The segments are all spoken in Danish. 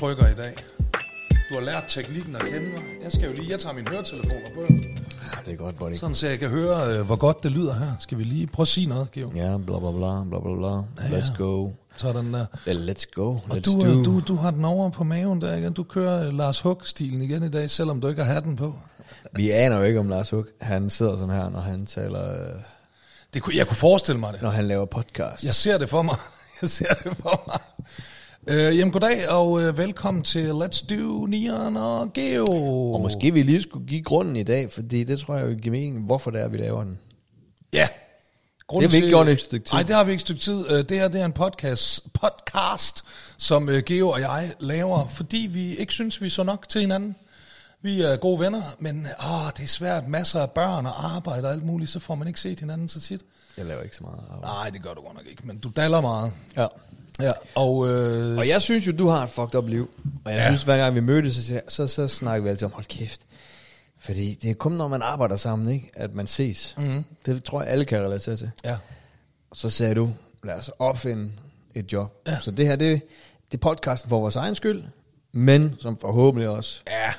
trykker i dag. Du har lært teknikken at kende mig. Jeg skal jo lige, jeg tager min høretelefoner på. Ja, det er godt, buddy. Sådan så jeg kan høre, øh, hvor godt det lyder her. Skal vi lige prøve at sige noget, Geo? Ja, bla bla bla, bla bla bla. Ja, Let's go. Så den der. Well, let's go. Og Let's du, do. øh, du, du har den over på maven der igen. Du kører øh, Lars Hug-stilen igen i dag, selvom du ikke har hatten på. Vi aner jo ikke, om Lars Hug, han sidder sådan her, når han taler, øh, Det kunne, jeg kunne forestille mig det. når han laver podcast. Jeg ser det for mig. Jeg ser det for mig. Øh, jamen goddag og øh, velkommen til Let's Do Nian og Geo. Og måske vi lige skulle give grunden i dag, fordi det tror jeg vil give mening, hvorfor det er, vi laver den. Ja. Det har vi ikke gjort i et stykke tid. Nej, det har vi ikke et stykke tid. Øh, Det her det er en podcast, podcast som øh, Geo og jeg laver, fordi vi ikke synes, vi er så nok til hinanden. Vi er gode venner, men åh, det er svært. Masser af børn og arbejde og alt muligt, så får man ikke set hinanden så tit. Jeg laver ikke så meget arbejde. Nej, det gør du godt nok ikke, men du daller meget. Ja. Ja, og, øh, Og jeg synes jo, du har et fucked up liv. Og jeg Ja. synes, hver gang vi mødtes, så, så, så, snakker vi altid om, hold kæft. Fordi det er kun, når man arbejder sammen, ikke, at man ses. Mm. Det tror jeg, alle kan relatere til. Ja, Og så sagde du, lad os opfinde et job. Ja. Så det her, det, det er podcasten for vores egen skyld, men som forhåbentlig også ja,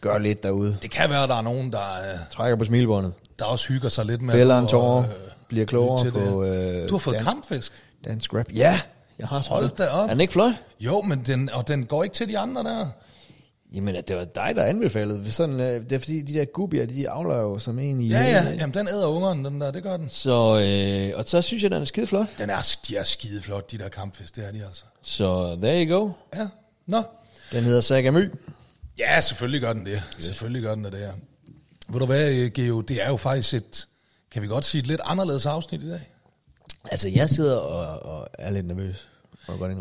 gør lidt derude. det kan være, at der er nogen, der, øh, Trækker på smilebåndet. der også hygger sig lidt med Fælder en tårer, øh, bliver klogere på øh, Du har fået dansk, kampfisk. dansk rap. Ja, jeg har Hold det. da op. Er den ikke flot? Jo, men den, og den går ikke til de andre der. Jamen, det var dig, der anbefalede. Sådan, øh, det er fordi, de der gubier, de afler jo som en i... Ja, ja, jamen den æder ungeren, den der, det gør den. Så, øh, og så synes jeg, den er skide flot. Den er, de er skide flot, de der kampfisk, det er de altså. Så there you go. Ja, nå. Den hedder Sagamy. Ja, selvfølgelig gør den det. Yes. Selvfølgelig gør den det, det her. Ved du hvad, øh, Geo, det er jo faktisk et, kan vi godt sige, et lidt anderledes afsnit i dag. Altså, jeg sidder og, og er lidt nervøs.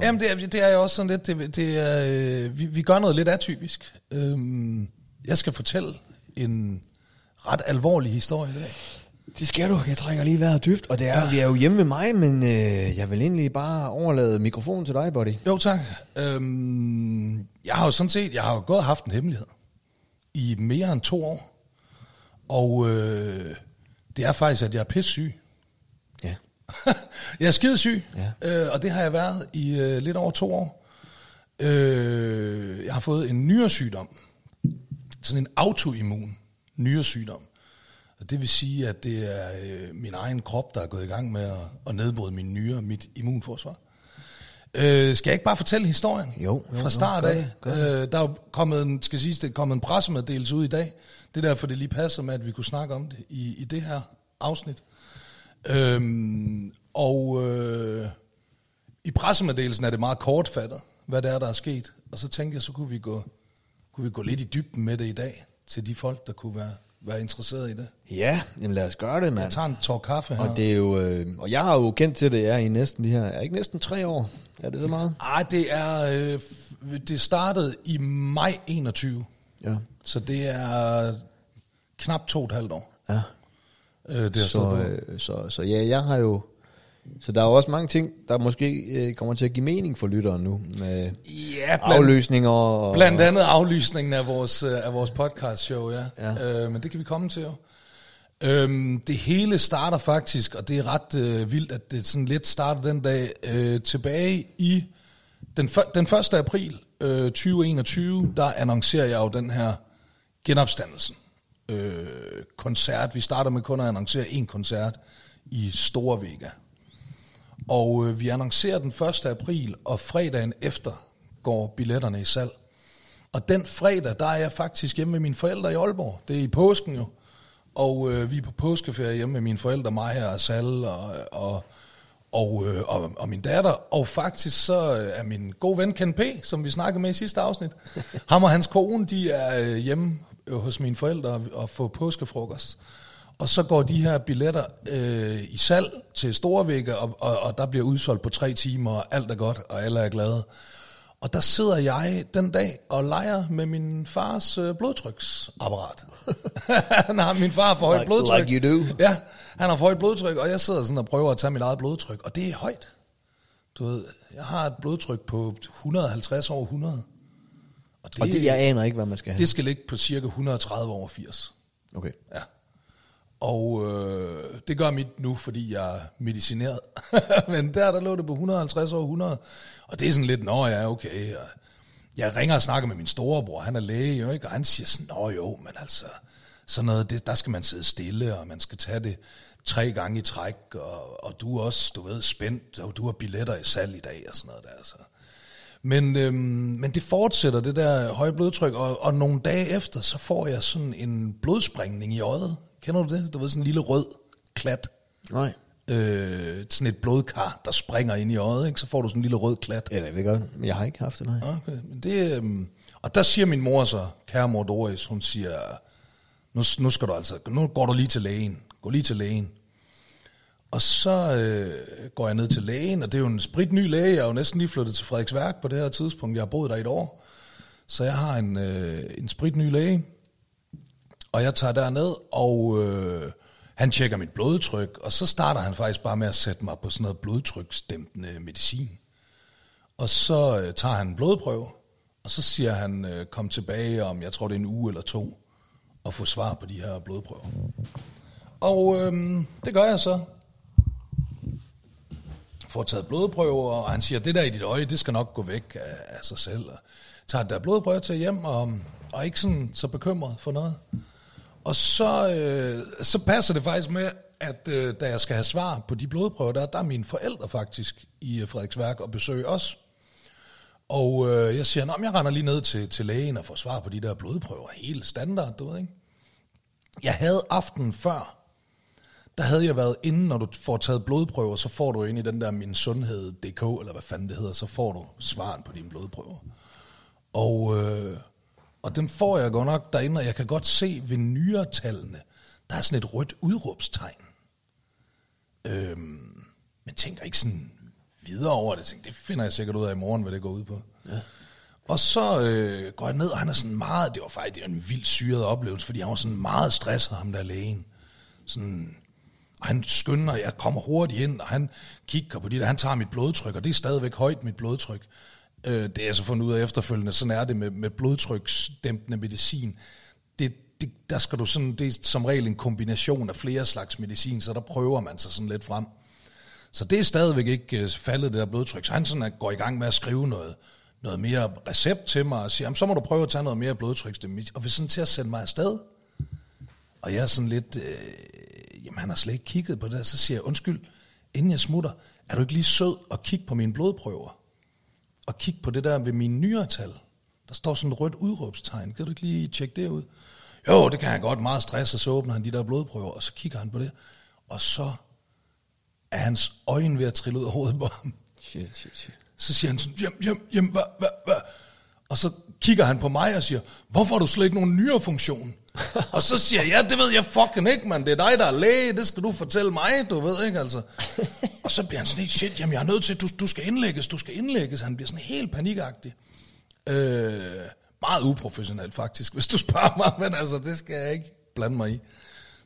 Jamen, det er, det er jo også sådan lidt, det, det er, øh, vi, vi gør noget lidt atypisk. Øhm, jeg skal fortælle en ret alvorlig historie i dag. Det skal du. Jeg trækker lige vejret dybt. Og det er, ja. vi er jo hjemme ved mig, men øh, jeg vil egentlig bare overlade mikrofonen til dig, buddy. Jo, tak. Øhm, jeg har jo sådan set, jeg har jo gået og haft en hemmelighed i mere end to år. Og øh, det er faktisk, at jeg er pissyg. Jeg er skidesyg, Ja. øh, og det har jeg været i øh, lidt over to år. Øh, jeg har fået en nyresygdom. Sådan en autoimmun nyresygdom. Og det vil sige, at det er øh, min egen krop, der er gået i gang med at, at nedbryde min nyre, mit immunforsvar. Øh, skal jeg ikke bare fortælle historien? Jo, jo, Fra jo, start gør af. det, gør Øh, der er jo kommet en, skal siges, det er kommet en pressemeddelelse ud i dag. Det er derfor, det lige passer med, at vi kunne snakke om det i, i det her afsnit. Øhm, og øh, i pressemeddelelsen er det meget kortfattet, hvad det er, der er sket. Og så tænkte jeg, så kunne vi gå, kunne vi gå lidt i dybden med det i dag, til de folk, der kunne være, være interesseret i det. Ja, jamen lad os gøre det, Jeg mand. tager en tår kaffe her. Og det er jo, øh, og jeg har jo kendt til det, jeg er i næsten de her, er ikke næsten tre år? Er det så meget? Ej, det er, øh, det startede i maj 21, Ja. så det er knap to og et halvt år. Ja. Øh, det har Så, øh, så, så ja, jeg har jo, så der er jo også mange ting, der måske øh, kommer til at give mening for lytteren nu, med Ja, blandt, afløsninger og... blandt andet aflysningen af vores, øh, af vores podcast show, ja. Ja. Øh, men det kan vi komme til jo. Øhm, det hele starter faktisk, og det er ret øh, vildt, at det sådan lidt starter den dag, øh, tilbage i den, den 1. april øh, 2021, der annoncerer jeg jo den her genopstandelsen. Øh, koncert, vi starter med kun at annoncere en koncert i Store Vega. Og øh, vi annoncerer den 1. april, og fredagen efter går billetterne i salg. Og den fredag, der er jeg faktisk hjemme med mine forældre i Aalborg. Det er i påsken jo. Og øh, vi er på påskeferie hjemme med mine forældre, mig her og Sal og, og, og, øh, og, og min datter. Og faktisk så øh, er min gode ven Ken P., som vi snakkede med i sidste afsnit, ham og hans kone, de er øh, hjemme hos mine forældre og, får påskefrokost. Og så går de her billetter øh, i salg til Storvægge, og, og, og der bliver udsolgt på tre timer, og alt er godt, og alle er glade. Og der sidder jeg den dag og leger med min fars øh, blodtryksapparat. han har min far for højt Like- blodtryk. like you do. Ja, han har for højt blodtryk, og jeg sidder sådan og prøver at tage mit eget blodtryk, og det er højt. Du ved, jeg har et blodtryk på 150 over 100. Og det, Og det, jeg aner ikke, hvad man skal have. det skal ligge på cirka 130 over 80. Okay. Ja. Og øh, det gør mit nu, fordi jeg er medicineret. Men der, der lå det på 150 over 100. Og det er sådan lidt, nå ja, okay. Og jeg ringer og snakker med min storebror, han er læge, jo, ikke? og han siger sådan, nå jo, men altså, sådan noget, det, der skal man sidde stille, og man skal tage det tre gange i træk, og, og du er også, du ved, spændt, og du har billetter i salg i dag, og sådan noget der, så. Men, øhm, men det fortsætter, det der høje blodtryk, og, og nogle dage efter, så får jeg sådan en blodsprængning i øjet. Kender du det? Du ved, sådan en lille rød klat. Nej. Øh, sådan et blodkar, der springer ind i øjet, ikke? så får du sådan en lille rød klat. Ja, det ved godt, men jeg har ikke haft det, nej. Okay, men det, øhm, og der siger min mor så, kære mor Doris, hun siger, nu, nu skal du altså, nu går du lige til lægen. Gå lige til lægen. Og så øh, går jeg ned til lægen, og det er jo en spritny læge. Jeg er jo næsten lige flyttet til Frederiksværk på det her tidspunkt. Jeg har boet der et år. Så jeg har en, øh, en spritny læge. Og jeg tager derned, og øh, han tjekker mit blodtryk. Og så starter han faktisk bare med at sætte mig på sådan noget blodtryksdæmpende medicin. Og så øh, tager han en blodprøve, og så siger han, øh, kom tilbage om, jeg tror det er en uge eller to, og få svar på de her blodprøver. Og øh, det gør jeg så. Får taget blodprøver, og han siger, det der i dit øje, det skal nok gå væk af, af sig selv. Og tager der blodprøver til hjem, og, og ikke sådan så bekymret for noget. Og så, øh, så passer det faktisk med, at øh, da jeg skal have svar på de blodprøver, der, der er mine forældre faktisk i øh, Frederiksværk og besøger os. Og øh, jeg siger, at jeg render lige ned til, til lægen og får svar på de der blodprøver. Helt standard, du ved ikke? Jeg havde aften før, der havde jeg været inde, når du får taget blodprøver, så får du ind i den der min sundhed.dk, eller hvad fanden det hedder, så får du svaren på dine blodprøver. Og, øh, og dem får jeg godt nok derinde, og jeg kan godt se ved nyere-tallene, der er sådan et rødt udråbstegn. Øhm, men tænker ikke sådan videre over det. Tænker, det finder jeg sikkert ud af i morgen, hvad det går ud på. Ja. Og så øh, går jeg ned, og han er sådan meget, det var faktisk det var en vildt syret oplevelse, fordi han var sådan meget stresset, ham der lægen. Sådan, og han skynder, jeg kommer hurtigt ind, og han kigger på det, han tager mit blodtryk, og det er stadigvæk højt, mit blodtryk. Øh, det er jeg så fundet ud af efterfølgende, sådan er det med, med blodtryksdæmpende medicin. Det, det, der skal du sådan, det er som regel en kombination af flere slags medicin, så der prøver man sig sådan lidt frem. Så det er stadigvæk ikke øh, faldet, det der blodtryk. Så han sådan at går i gang med at skrive noget, noget mere recept til mig, og siger, jamen, så må du prøve at tage noget mere blodtryk. Og vil sådan til at sende mig afsted. Og jeg er sådan lidt, øh, jamen han har slet ikke kigget på det, så siger jeg, undskyld, inden jeg smutter, er du ikke lige sød og kigge på mine blodprøver? Og kigge på det der ved mine nyere tal. Der står sådan et rødt udråbstegn. Kan du ikke lige tjekke det ud? Jo, det kan han godt. Meget stress, og så åbner han de der blodprøver, og så kigger han på det. Og så er hans øjne ved at trille ud af hovedet på ham. Shit, shit, shit. Så siger han sådan, hjem, hjem, hjem, hvad, hvad, hvad? Og så kigger han på mig og siger, hvorfor har du slet ikke nogen nyere funktion? og så siger jeg, ja, det ved jeg fucking ikke, mand. Det er dig, der er læge. Det skal du fortælle mig, du ved ikke, altså. og så bliver han sådan helt, shit, jamen jeg er nødt til, du, du skal indlægges, du skal indlægges. Han bliver sådan helt panikagtig. Øh, meget uprofessionelt faktisk, hvis du spørger mig, men altså, det skal jeg ikke blande mig i.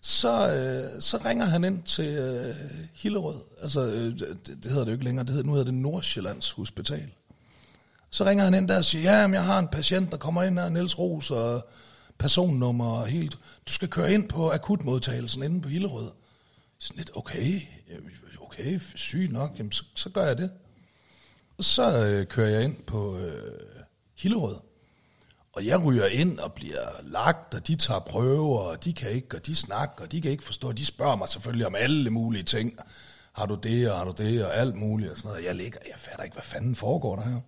Så, øh, så ringer han ind til øh, Hillerød. Altså, øh, det, det hedder det jo ikke længere. Det hedder, nu hedder det Nordsjællands Hospital. Så ringer han ind der og siger, ja, men jeg har en patient, der kommer ind her, Niels Ros, og personnummer og helt. Du skal køre ind på akutmodtagelsen inde på Hillerød. Sådan lidt, okay, øh, okay, syg nok, jamen så, så gør jeg det. Og så øh, kører jeg ind på øh, Hillerød. Og jeg ryger ind og bliver lagt, og de tager prøver, og de kan ikke, og de snakker, og de kan ikke forstå. De spørger mig selvfølgelig om alle mulige ting. Har du det, og har du det, og alt muligt, og sådan noget. Jeg ligger, jeg fatter ikke, hvad fanden foregår der her.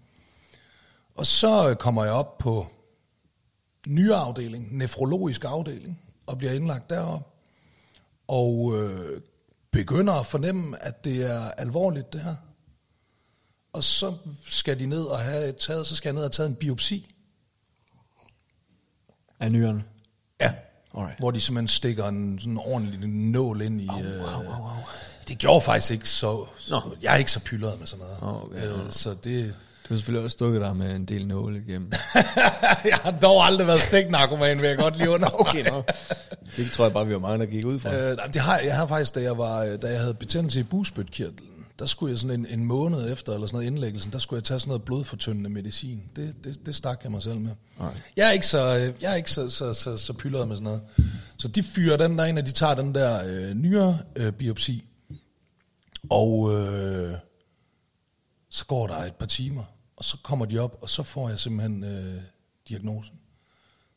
Og så øh, kommer jeg op på nye afdeling, nefrologisk afdeling, og bliver indlagt derop. Og øh, begynder at fornemme, at det er alvorligt, det her. Og så skal de ned og have taget, så skal jeg ned og tage en biopsi. Af nyrerne? Ja. Alright. Hvor de simpelthen stikker en sådan ordentlig nål ind i... Au, øh, au, au, au. Det gjorde faktisk ikke så... Nå. jeg er ikke så pyldret med sådan noget. Okay, øh, så det... Du har selvfølgelig også stukket dig med en del nåle igennem. jeg har dog aldrig været stiknarkoman, vil jeg godt lige understrege. okay, nå. Det tror jeg bare, vi var mange, der gik ud fra. Øh, det har, jeg har faktisk, da jeg, var, da jeg havde betændelse i bugspytkirtlen, der skulle jeg sådan en, en måned efter, eller sådan noget indlæggelsen, der skulle jeg tage sådan noget blodfortyndende medicin. Det, det, det stak jeg mig selv med. Nej. Jeg er ikke så, jeg er ikke så, så, så, så pyldret med sådan noget. Så de fyrer den der ind, og de tager den der øh, nyere øh, biopsi. Og øh, så går der et par timer, og så kommer de op, og så får jeg simpelthen øh, diagnosen.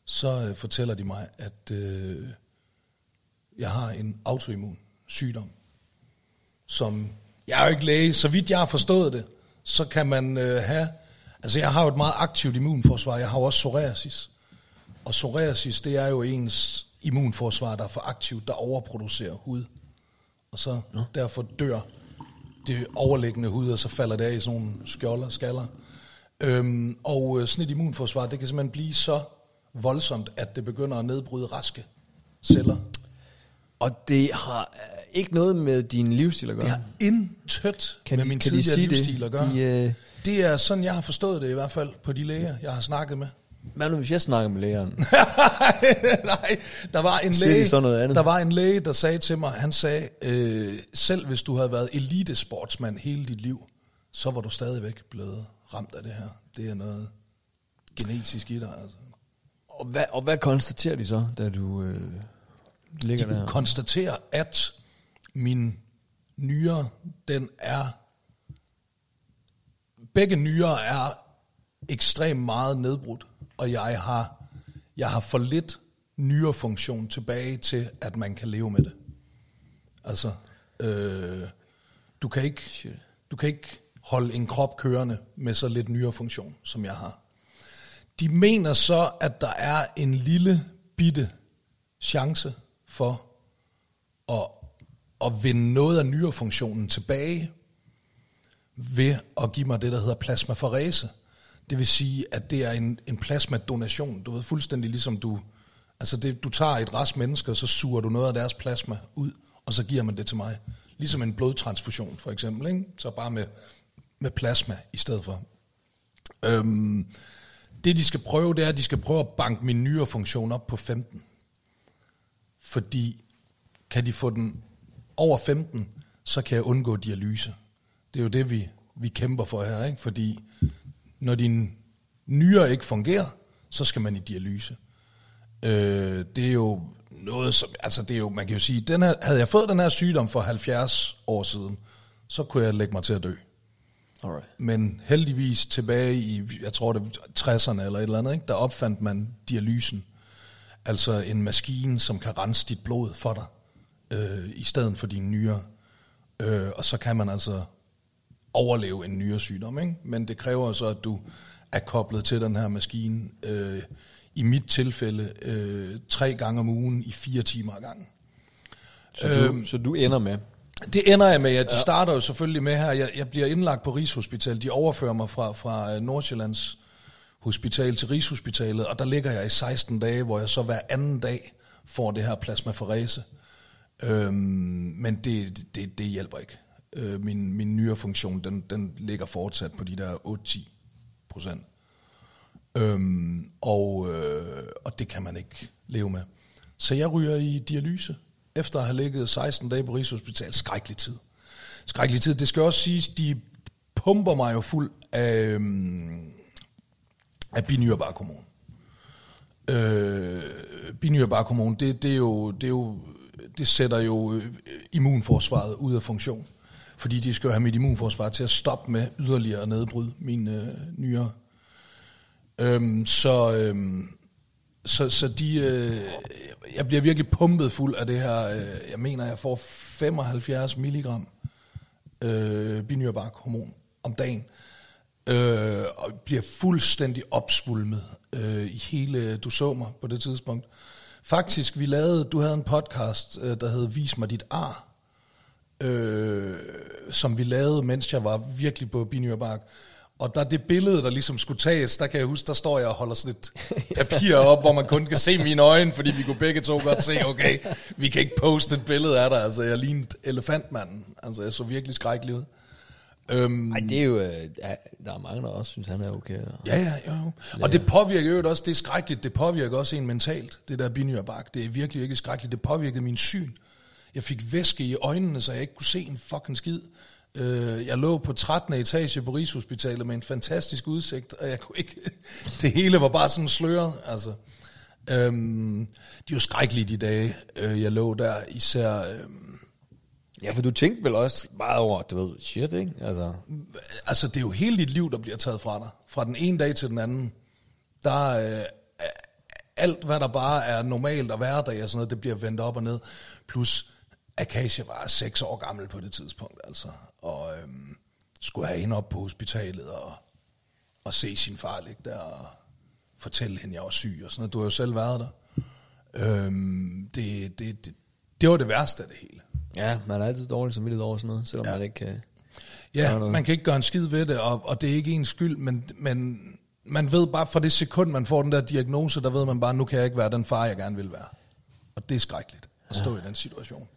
Så øh, fortæller de mig, at øh, jeg har en autoimmun sygdom, som jeg er jo ikke læge, så vidt jeg har forstået det, så kan man øh, have, altså jeg har jo et meget aktivt immunforsvar, jeg har jo også psoriasis, og psoriasis, det er jo ens immunforsvar, der er for aktivt, der overproducerer hud, og så ja. derfor dør det overliggende hud, og så falder det af i sådan nogle skjolder, skaller. Øhm, og øh, sådan et immunforsvar, det kan simpelthen blive så voldsomt, at det begynder at nedbryde raske celler. Og det har øh, ikke noget med din livsstil at gøre? Det har intet Kan med de- min kan de tidligere det? livsstil at gøre. De, øh, Det er sådan, jeg har forstået det i hvert fald på de læger, jeg har snakket med. Hvad nu, hvis jeg snakker med lægeren? Nej, der var en de læge, så noget andet? der var en læge, der sagde til mig, han sagde, øh, selv hvis du havde været elitesportsmand hele dit liv, så var du stadigvæk blevet ramt af det her. Det er noget genetisk i dig. Altså. Og hvad, og hvad konstaterer de så, da du øh, ligger De der? konstaterer, at min nyre, den er, begge nyrer er ekstremt meget nedbrudt, og jeg har, jeg har for lidt nyrefunktion tilbage til, at man kan leve med det. Altså, øh, du kan ikke, du kan ikke holde en krop kørende med så lidt nyrefunktion, som jeg har. De mener så, at der er en lille bitte chance for at, at vinde noget af nyrefunktionen tilbage ved at give mig det, der hedder plasmaferese. Det vil sige, at det er en, en plasmadonation. Du ved fuldstændig ligesom du... Altså det, du tager et rest og så suger du noget af deres plasma ud, og så giver man det til mig. Ligesom en blodtransfusion, for eksempel. Ikke? Så bare med, med plasma i stedet for. Øhm, det de skal prøve, det er, at de skal prøve at banke min nyrefunktion op på 15. Fordi kan de få den over 15, så kan jeg undgå dialyse. Det er jo det, vi, vi kæmper for her, ikke? fordi når din nyre ikke fungerer, så skal man i dialyse. Øh, det er jo noget, som, altså det er jo, man kan jo sige, den her, havde jeg fået den her sygdom for 70 år siden, så kunne jeg lægge mig til at dø. Alright. Men heldigvis tilbage i, jeg tror det var 60'erne eller et eller andet, ikke? der opfandt man dialysen. Altså en maskine, som kan rense dit blod for dig, øh, i stedet for dine nyrer. Øh, og så kan man altså overleve en nyresygdom. Ikke? Men det kræver så, at du er koblet til den her maskine, øh, i mit tilfælde, øh, tre gange om ugen i fire timer ad gangen. Så, du, så du ender med? Det ender jeg med, at de ja. starter jo selvfølgelig med her. Jeg, jeg bliver indlagt på Rigshospitalet. De overfører mig fra, fra øh, Nordsjællands Hospital til Rigshospitalet, og der ligger jeg i 16 dage, hvor jeg så hver anden dag får det her plasmaferese. Øhm, men det, det, det hjælper ikke. Øh, min, min nyrefunktion, den, den ligger fortsat på de der 8-10 procent. Øhm, og, øh, og det kan man ikke leve med. Så jeg ryger i dialyse, efter at have ligget 16 dage på Rigshospital. Skrækkelig tid. Skrækkelig tid. Det skal også siges, de pumper mig jo fuld af, øhm, af binyrbarkhormon. Øh, binyrbarkhormon, det, det, er jo, det, er jo, det sætter jo øh, immunforsvaret ud af funktion. Fordi de skal jo have mit immunforsvar til at stoppe med yderligere at nedbryde mine øh, nyere. Øhm, så, øhm, så, så de, øh, jeg bliver virkelig pumpet fuld af det her. Øh, jeg mener, jeg får 75 milligram øh, binyrbarkhormon om dagen. Øh, og bliver fuldstændig opsvulmet øh, i hele, du så mig på det tidspunkt. Faktisk, vi lavede, du havde en podcast, øh, der hed Vis mig dit ar, øh, som vi lavede, mens jeg var virkelig på binyrbark. Og der det billede, der ligesom skulle tages, der kan jeg huske, der står jeg og holder sådan et papir op, hvor man kun kan se mine øjne, fordi vi kunne begge to godt se, okay, vi kan ikke poste et billede af dig. Altså, jeg lignede elefantmanden. Altså, jeg så virkelig skrækkelig ud. Øhm, Ej, det er jo... øh, Ja, der er mange, der også synes, han er okay. Ja, ja, jo, jo. Og det påvirker jo også, det er skrækkeligt, det påvirker også en mentalt, det der binyrbark. Det er virkelig ikke skrækkeligt, det påvirkede min syn. Jeg fik væske i øjnene, så jeg ikke kunne se en fucking skid. Øh, Jeg lå på 13. etage på Rigshospitalet med en fantastisk udsigt, og jeg kunne ikke... Det hele var bare sådan sløret, altså. Øhm, de er jo skrækkelige de dage, øh, jeg lå der, især... øhm, Ja, for du tænkte vel også meget over, du ved, shit, ikke? Altså, Altså, det er jo hele dit liv, der bliver taget fra dig. Fra den ene dag til den anden. Der er øh, alt, hvad der bare er normalt og hverdag og sådan noget, det bliver vendt op og ned. Plus, Akasia var seks år gammel på det tidspunkt, altså. Og øhm, skulle have hende op på hospitalet og, og se sin far ligge der og fortælle hende, at jeg var syg og sådan noget. Du har jo selv været der. Øhm, det, det, det, det var det værste af det hele. ja, man er altid dårlig som over sådan noget, selvom Ja. man ikke kan... Gør Ja, noget. man kan ikke gøre en skid ved det, og, og det er ikke ens skyld, men, men man ved bare fra det sekund, man får den der diagnose, der ved man bare, nu kan jeg ikke være den far, jeg gerne vil være. Og det er skrækkeligt at stå ja. i den situation.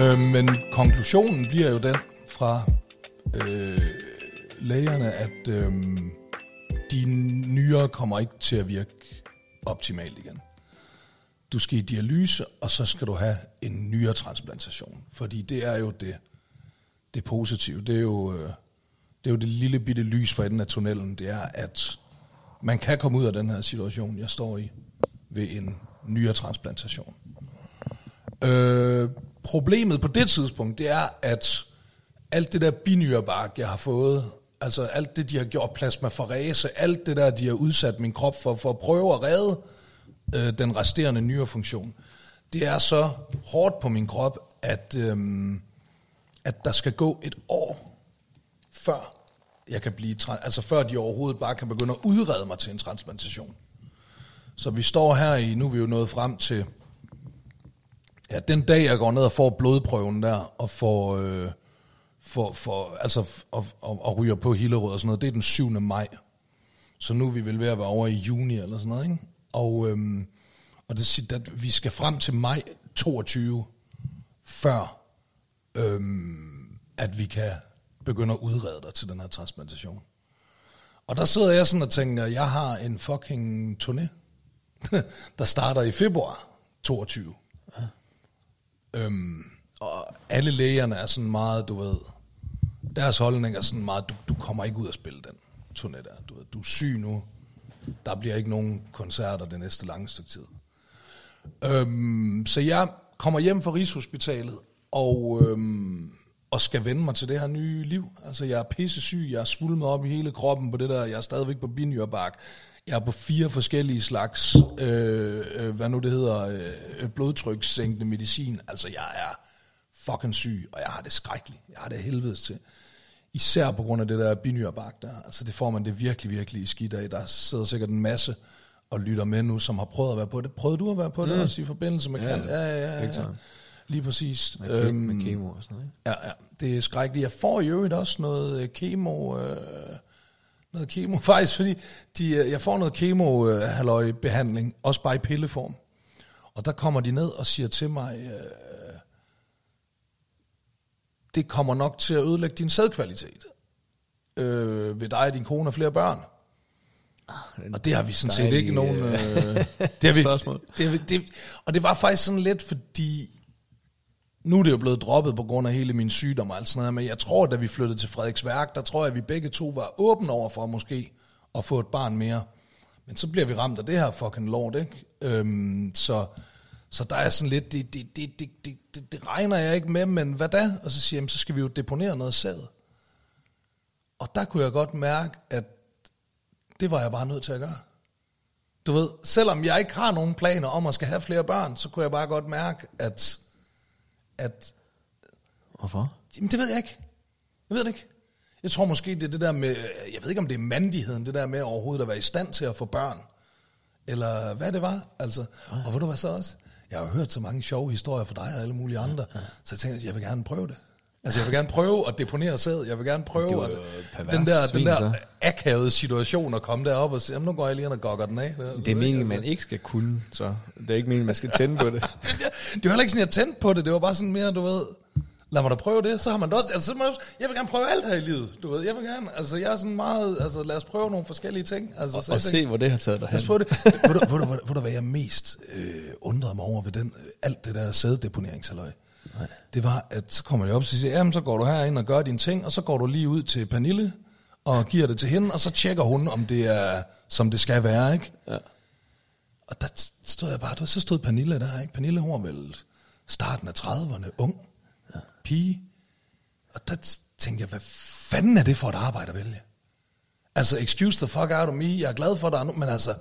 Øh, men konklusionen bliver jo den fra øh, lægerne, at øh, de nyere kommer ikke til at virke optimalt igen. Du skal i dialyse, og så skal du have en nyretransplantation. Fordi det er jo det, det positive. Det er jo, øh, det er jo det lille bitte lys for enden af tunnelen. Det er, at man kan komme ud af den her situation, jeg står i, ved en nyretransplantation. Øh, problemet på det tidspunkt, det er, at alt det der binyrebark, jeg har fået, altså alt det, de har gjort, plasmaferese, alt det der, de har udsat min krop for, for at prøve at redde øh, den resterende nyrefunktion, det er så hårdt på min krop, at, øh, at der skal gå et år, før jeg kan blive, altså før de overhovedet bare kan begynde at udrede mig til en transplantation. Så vi står her i, nu er vi jo nået frem til, ja, den dag jeg går ned og får blodprøven der, og får, øh, for, for, altså, og, og, og ryger på Hillerød og sådan noget, det er den 7. maj. Så nu er vi vel ved at være over i juni eller sådan noget, ikke? Og, øhm, og det siger, at vi skal frem til maj 22, før øhm, at vi kan begynde at udrede dig til den her transplantation. Og der sidder jeg sådan og tænker, jeg har en fucking turné, der starter i februar 22. Øhm, og alle lægerne er sådan meget, du ved, deres holdning er sådan meget, du, du kommer ikke ud og spille den turné der. Du, ved, du er syg nu, der bliver ikke nogen koncerter det næste lange stykke tid. Øhm, så jeg kommer hjem fra Rigshospitalet, og, øhm, og skal vende mig til det her nye liv. Altså, jeg er pissesyg, jeg er svulmet op i hele kroppen på det der, jeg er stadigvæk på binyrbark. Jeg er på fire forskellige slags, øh, øh, hvad nu det hedder, øh, blodtrykssænkende medicin. Altså, jeg er fucking syg, og jeg har det skrækkeligt. Jeg har det helvedes til. Især på grund af det der binyrbark der. Altså, det får man det virkelig, virkelig skidt af. Der sidder sikkert en masse og lytter med nu, som har prøvet at være på det. Prøvede du at være på det Mm. også i forbindelse med Ja, kan? Ja, ja, ja. ja. Lige præcis. Med, øhm, med kemo og sådan noget, ikke? Ja, ja, det er skrækkeligt. Jeg får i øvrigt også noget øh, kemo, øh, noget kemo, faktisk, fordi de, øh, jeg får noget kemo øh, halløj behandling, også bare i pilleform. Og der kommer de ned og siger til mig, øh, det kommer nok til at ødelægge din sædkvalitet. Øh, ved dig din kone og flere børn. Og det har vi sådan set ikke nogen... øh, det har vi, det, vi- det, og det var faktisk sådan lidt, fordi nu er det jo blevet droppet på grund af hele min sygdom og alt sådan noget, men jeg tror, da vi flyttede til Frederiksværk, der tror jeg, at vi begge to var åbne over for måske at få et barn mere. Men så bliver vi ramt af det her fucking lort, ikke? Øhm, så, så der er sådan lidt, det, det, det, det, det, det, det regner jeg ikke med, men hvad da? Og så siger jeg, jamen, så skal vi jo deponere noget sæd. Og der kunne jeg godt mærke, at det var jeg bare nødt til at gøre. Du ved, selvom jeg ikke har nogen planer om at skal have flere børn, så kunne jeg bare godt mærke, at, at Hvorfor? Jamen, det ved jeg ikke. Jeg ved det ikke. Jeg tror måske, det er det der med, jeg ved ikke, om det er mandigheden, det der med overhovedet at være i stand til at få børn. Eller hvad det var, altså. Og ved du hvad så også? Jeg har hørt så mange sjove historier fra dig og alle mulige andre, så jeg tænker, jeg vil gerne prøve det. Altså, jeg vil gerne prøve at deponere sæd. Jeg vil gerne Det prøve at... pervers Den der, den svin, der så. akavede situation at komme derop og sige, jamen, nu går jeg lige ind og gokker den af. Det er meningen, man ikke skal kunne, så det er ikke meningen, man skal tænde på det. det var heller ikke sådan, jeg tændte på det. Det var bare sådan mere, du ved, lad mig da prøve det. Så har man da også, altså, så man også, jeg vil gerne prøve alt her i livet, du ved. Jeg vil gerne, altså jeg er sådan meget, altså lad os prøve nogle forskellige ting. Altså, så Og se, tænker, hvor det har taget dig Lad hen. prøve det. ved, du, ved, du, ved, du, ved du, hvad jeg mest øh, undrede mig over ved den, øh, alt det der sæddeponeringshalløj? Nej. Det var, at så kommer de op og siger, jamen så går du herind og gør dine ting, og så går du lige ud til Pernille og giver det til hende, og så tjekker hun, om det er, som det skal være, ikke? Ja. Og der stod jeg bare, så stod Pernille der, ikke? Pernille, hun var vel starten af 30'erne, ung, ja. pige. Og der tænkte jeg, hvad fanden er det for et arbejde at vælge? Altså, excuse the fuck out of me, jeg er glad for dig nu, men altså,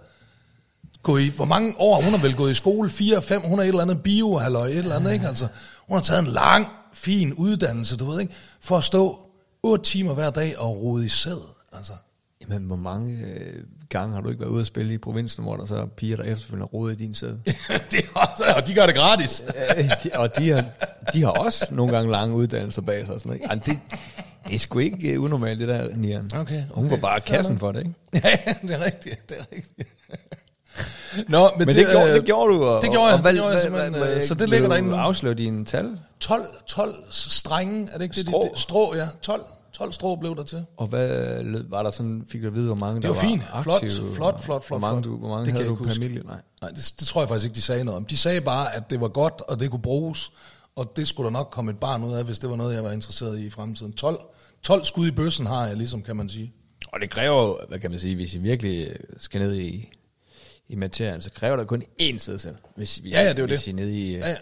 gå i, hvor mange år hun har vel gået i skole? 4, 5, hun er et eller andet bio, halløj, et eller andet, ikke? Altså, hun har taget en lang, fin uddannelse, du ved ikke, for at stå 8 timer hver dag og rode i sæd, altså. Jamen, hvor mange øh, gange har du ikke været ude at spille i provinsen, hvor der så er piger, der efterfølgende rode i din sæd? det også, og de gør det gratis. de, og de har, de har også nogle gange lange uddannelser bag sig og sådan noget. Ikke? det, det er sgu ikke uh, unormalt, det der, Nian. Okay, okay. Hun var bare kassen for det, ikke? ja, det er rigtigt, det er rigtigt. Nå, men, men det, det, gjorde, det gjorde du. Og, det gjorde jeg, og, og, det gjorde jeg. Hvad, hvad, så det ligger derinde nu. afsløre dine tal? 12, 12 strenge, er det ikke det? Strå? Det, strå, ja. 12, 12 strå blev der til. Og hvad var der sådan, fik du at vide, hvor mange det var der fint. var flot, flot, flot, flot, Hvor mange, du, hvor mange det havde du per familie? Nej, Nej det, det, tror jeg faktisk ikke, de sagde noget om. De sagde bare, at det var godt, og det kunne bruges, og det skulle der nok komme et barn ud af, hvis det var noget, jeg var interesseret i i fremtiden. 12, 12 skud i bøssen har jeg, ligesom kan man sige. Og det kræver, hvad kan man sige, hvis I virkelig skal ned i, i materien, så kræver der kun én selv. Hvis, ja, ja, det er hvis det. I er nede i ja, ja.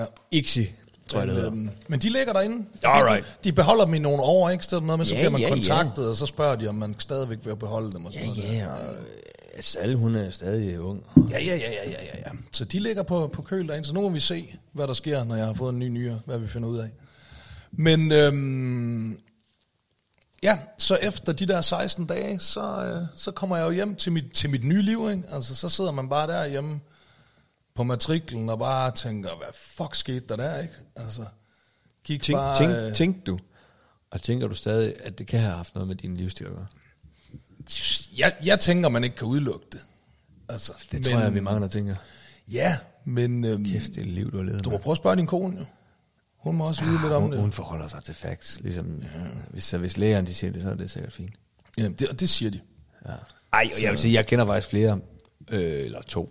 ja. Ixi, tror jeg, det hedder. Øhm, men de ligger derinde. Alright. De beholder dem i nogle år, ikke? Så, noget med, så Ja, bliver man ja, kontaktet, og så spørger de, om man stadigvæk vil beholde dem. Og sådan Ja, noget ja, og Sal, hun er stadig ung. Ja, ja, ja, ja, ja, ja, ja. Så de ligger på, på køl derinde, så nu må vi se, hvad der sker, når jeg har fået en ny nyere, hvad vi finder ud af. Men øhm, ja, så efter de der 16 dage, så, øh, så kommer jeg jo hjem til mit, til mit nye liv, ikke? Altså, så sidder man bare der hjemme på matriklen og bare tænker, hvad fuck skete der der, ikke? Altså, gik Tænk, bare... tænk, øh, tænk du, og tænker du stadig, at det kan have haft noget med din livsstil at gøre? jeg, jeg tænker, man ikke kan udelukke det. Altså, Det tror jeg, vi mange, der tænker. Ja, men... Øhm, Kæft, det liv, du har levet du må prøve at spørge din kone, jo. Hun må også vide lidt om hun, det. hun forholder sig til facts. Ligesom, ja. hvis, så hvis lægerne de siger det, så er det sikkert fint. Ja, det, og det siger de. Ja. Ej, og jeg vil sige, jeg kender faktisk flere, øh, eller to,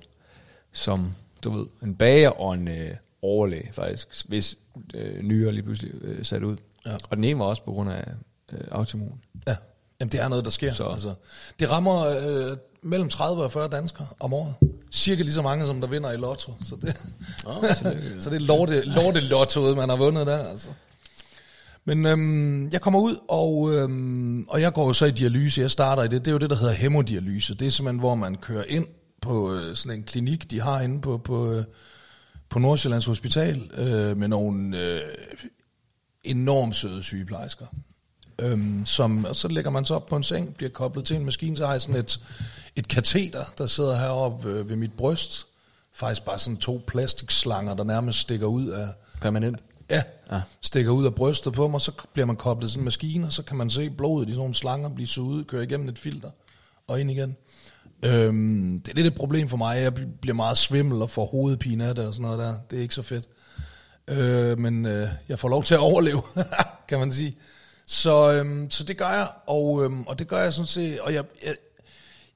som, du ved, en bager og en øh, overlæge faktisk, hvis øh, nyere lige pludselig øh, sat ud. Ja. Og den ene var også på grund af øh, autoimmun. Ja, Jamen, det er noget, der sker. Så. Altså, det rammer øh, mellem 30 og 40 danskere om året. Cirka lige så mange, som der vinder i lotto. Så det, Oh, så det er lorte, lorte lottoet, man har vundet der. Altså. Men øhm, jeg kommer ud, og, øhm, og jeg går jo så i dialyse. Jeg starter i det. Det er jo det, der hedder hemodialyse. Det er simpelthen, hvor man kører ind på øh, sådan en klinik, de har inde på, på, øh, på Nordsjællands Hospital, øh, med nogle øh, enormt søde sygeplejersker. Øhm, som, og så lægger man sig op på en seng, bliver koblet til en maskine, så har jeg sådan et, et kateter, der sidder heroppe ved mit bryst. Faktisk bare sådan to plastikslanger, der nærmest stikker ud af, Permanent. ja, Ah. stikker ud af brystet på mig, så bliver man koblet sådan en maskine, og så kan man se blodet i sådan nogle slanger blive suget, køre igennem et filter og ind igen. Øhm, det er lidt et problem for mig. Jeg bl- bliver meget svimmel og får hovedpine af det og sådan noget der. Det er ikke så fedt. Øh, men øh, jeg får lov til at overleve, kan man sige. Så, øhm, så det gør jeg, og, øhm, og det gør jeg sådan set, og jeg, jeg,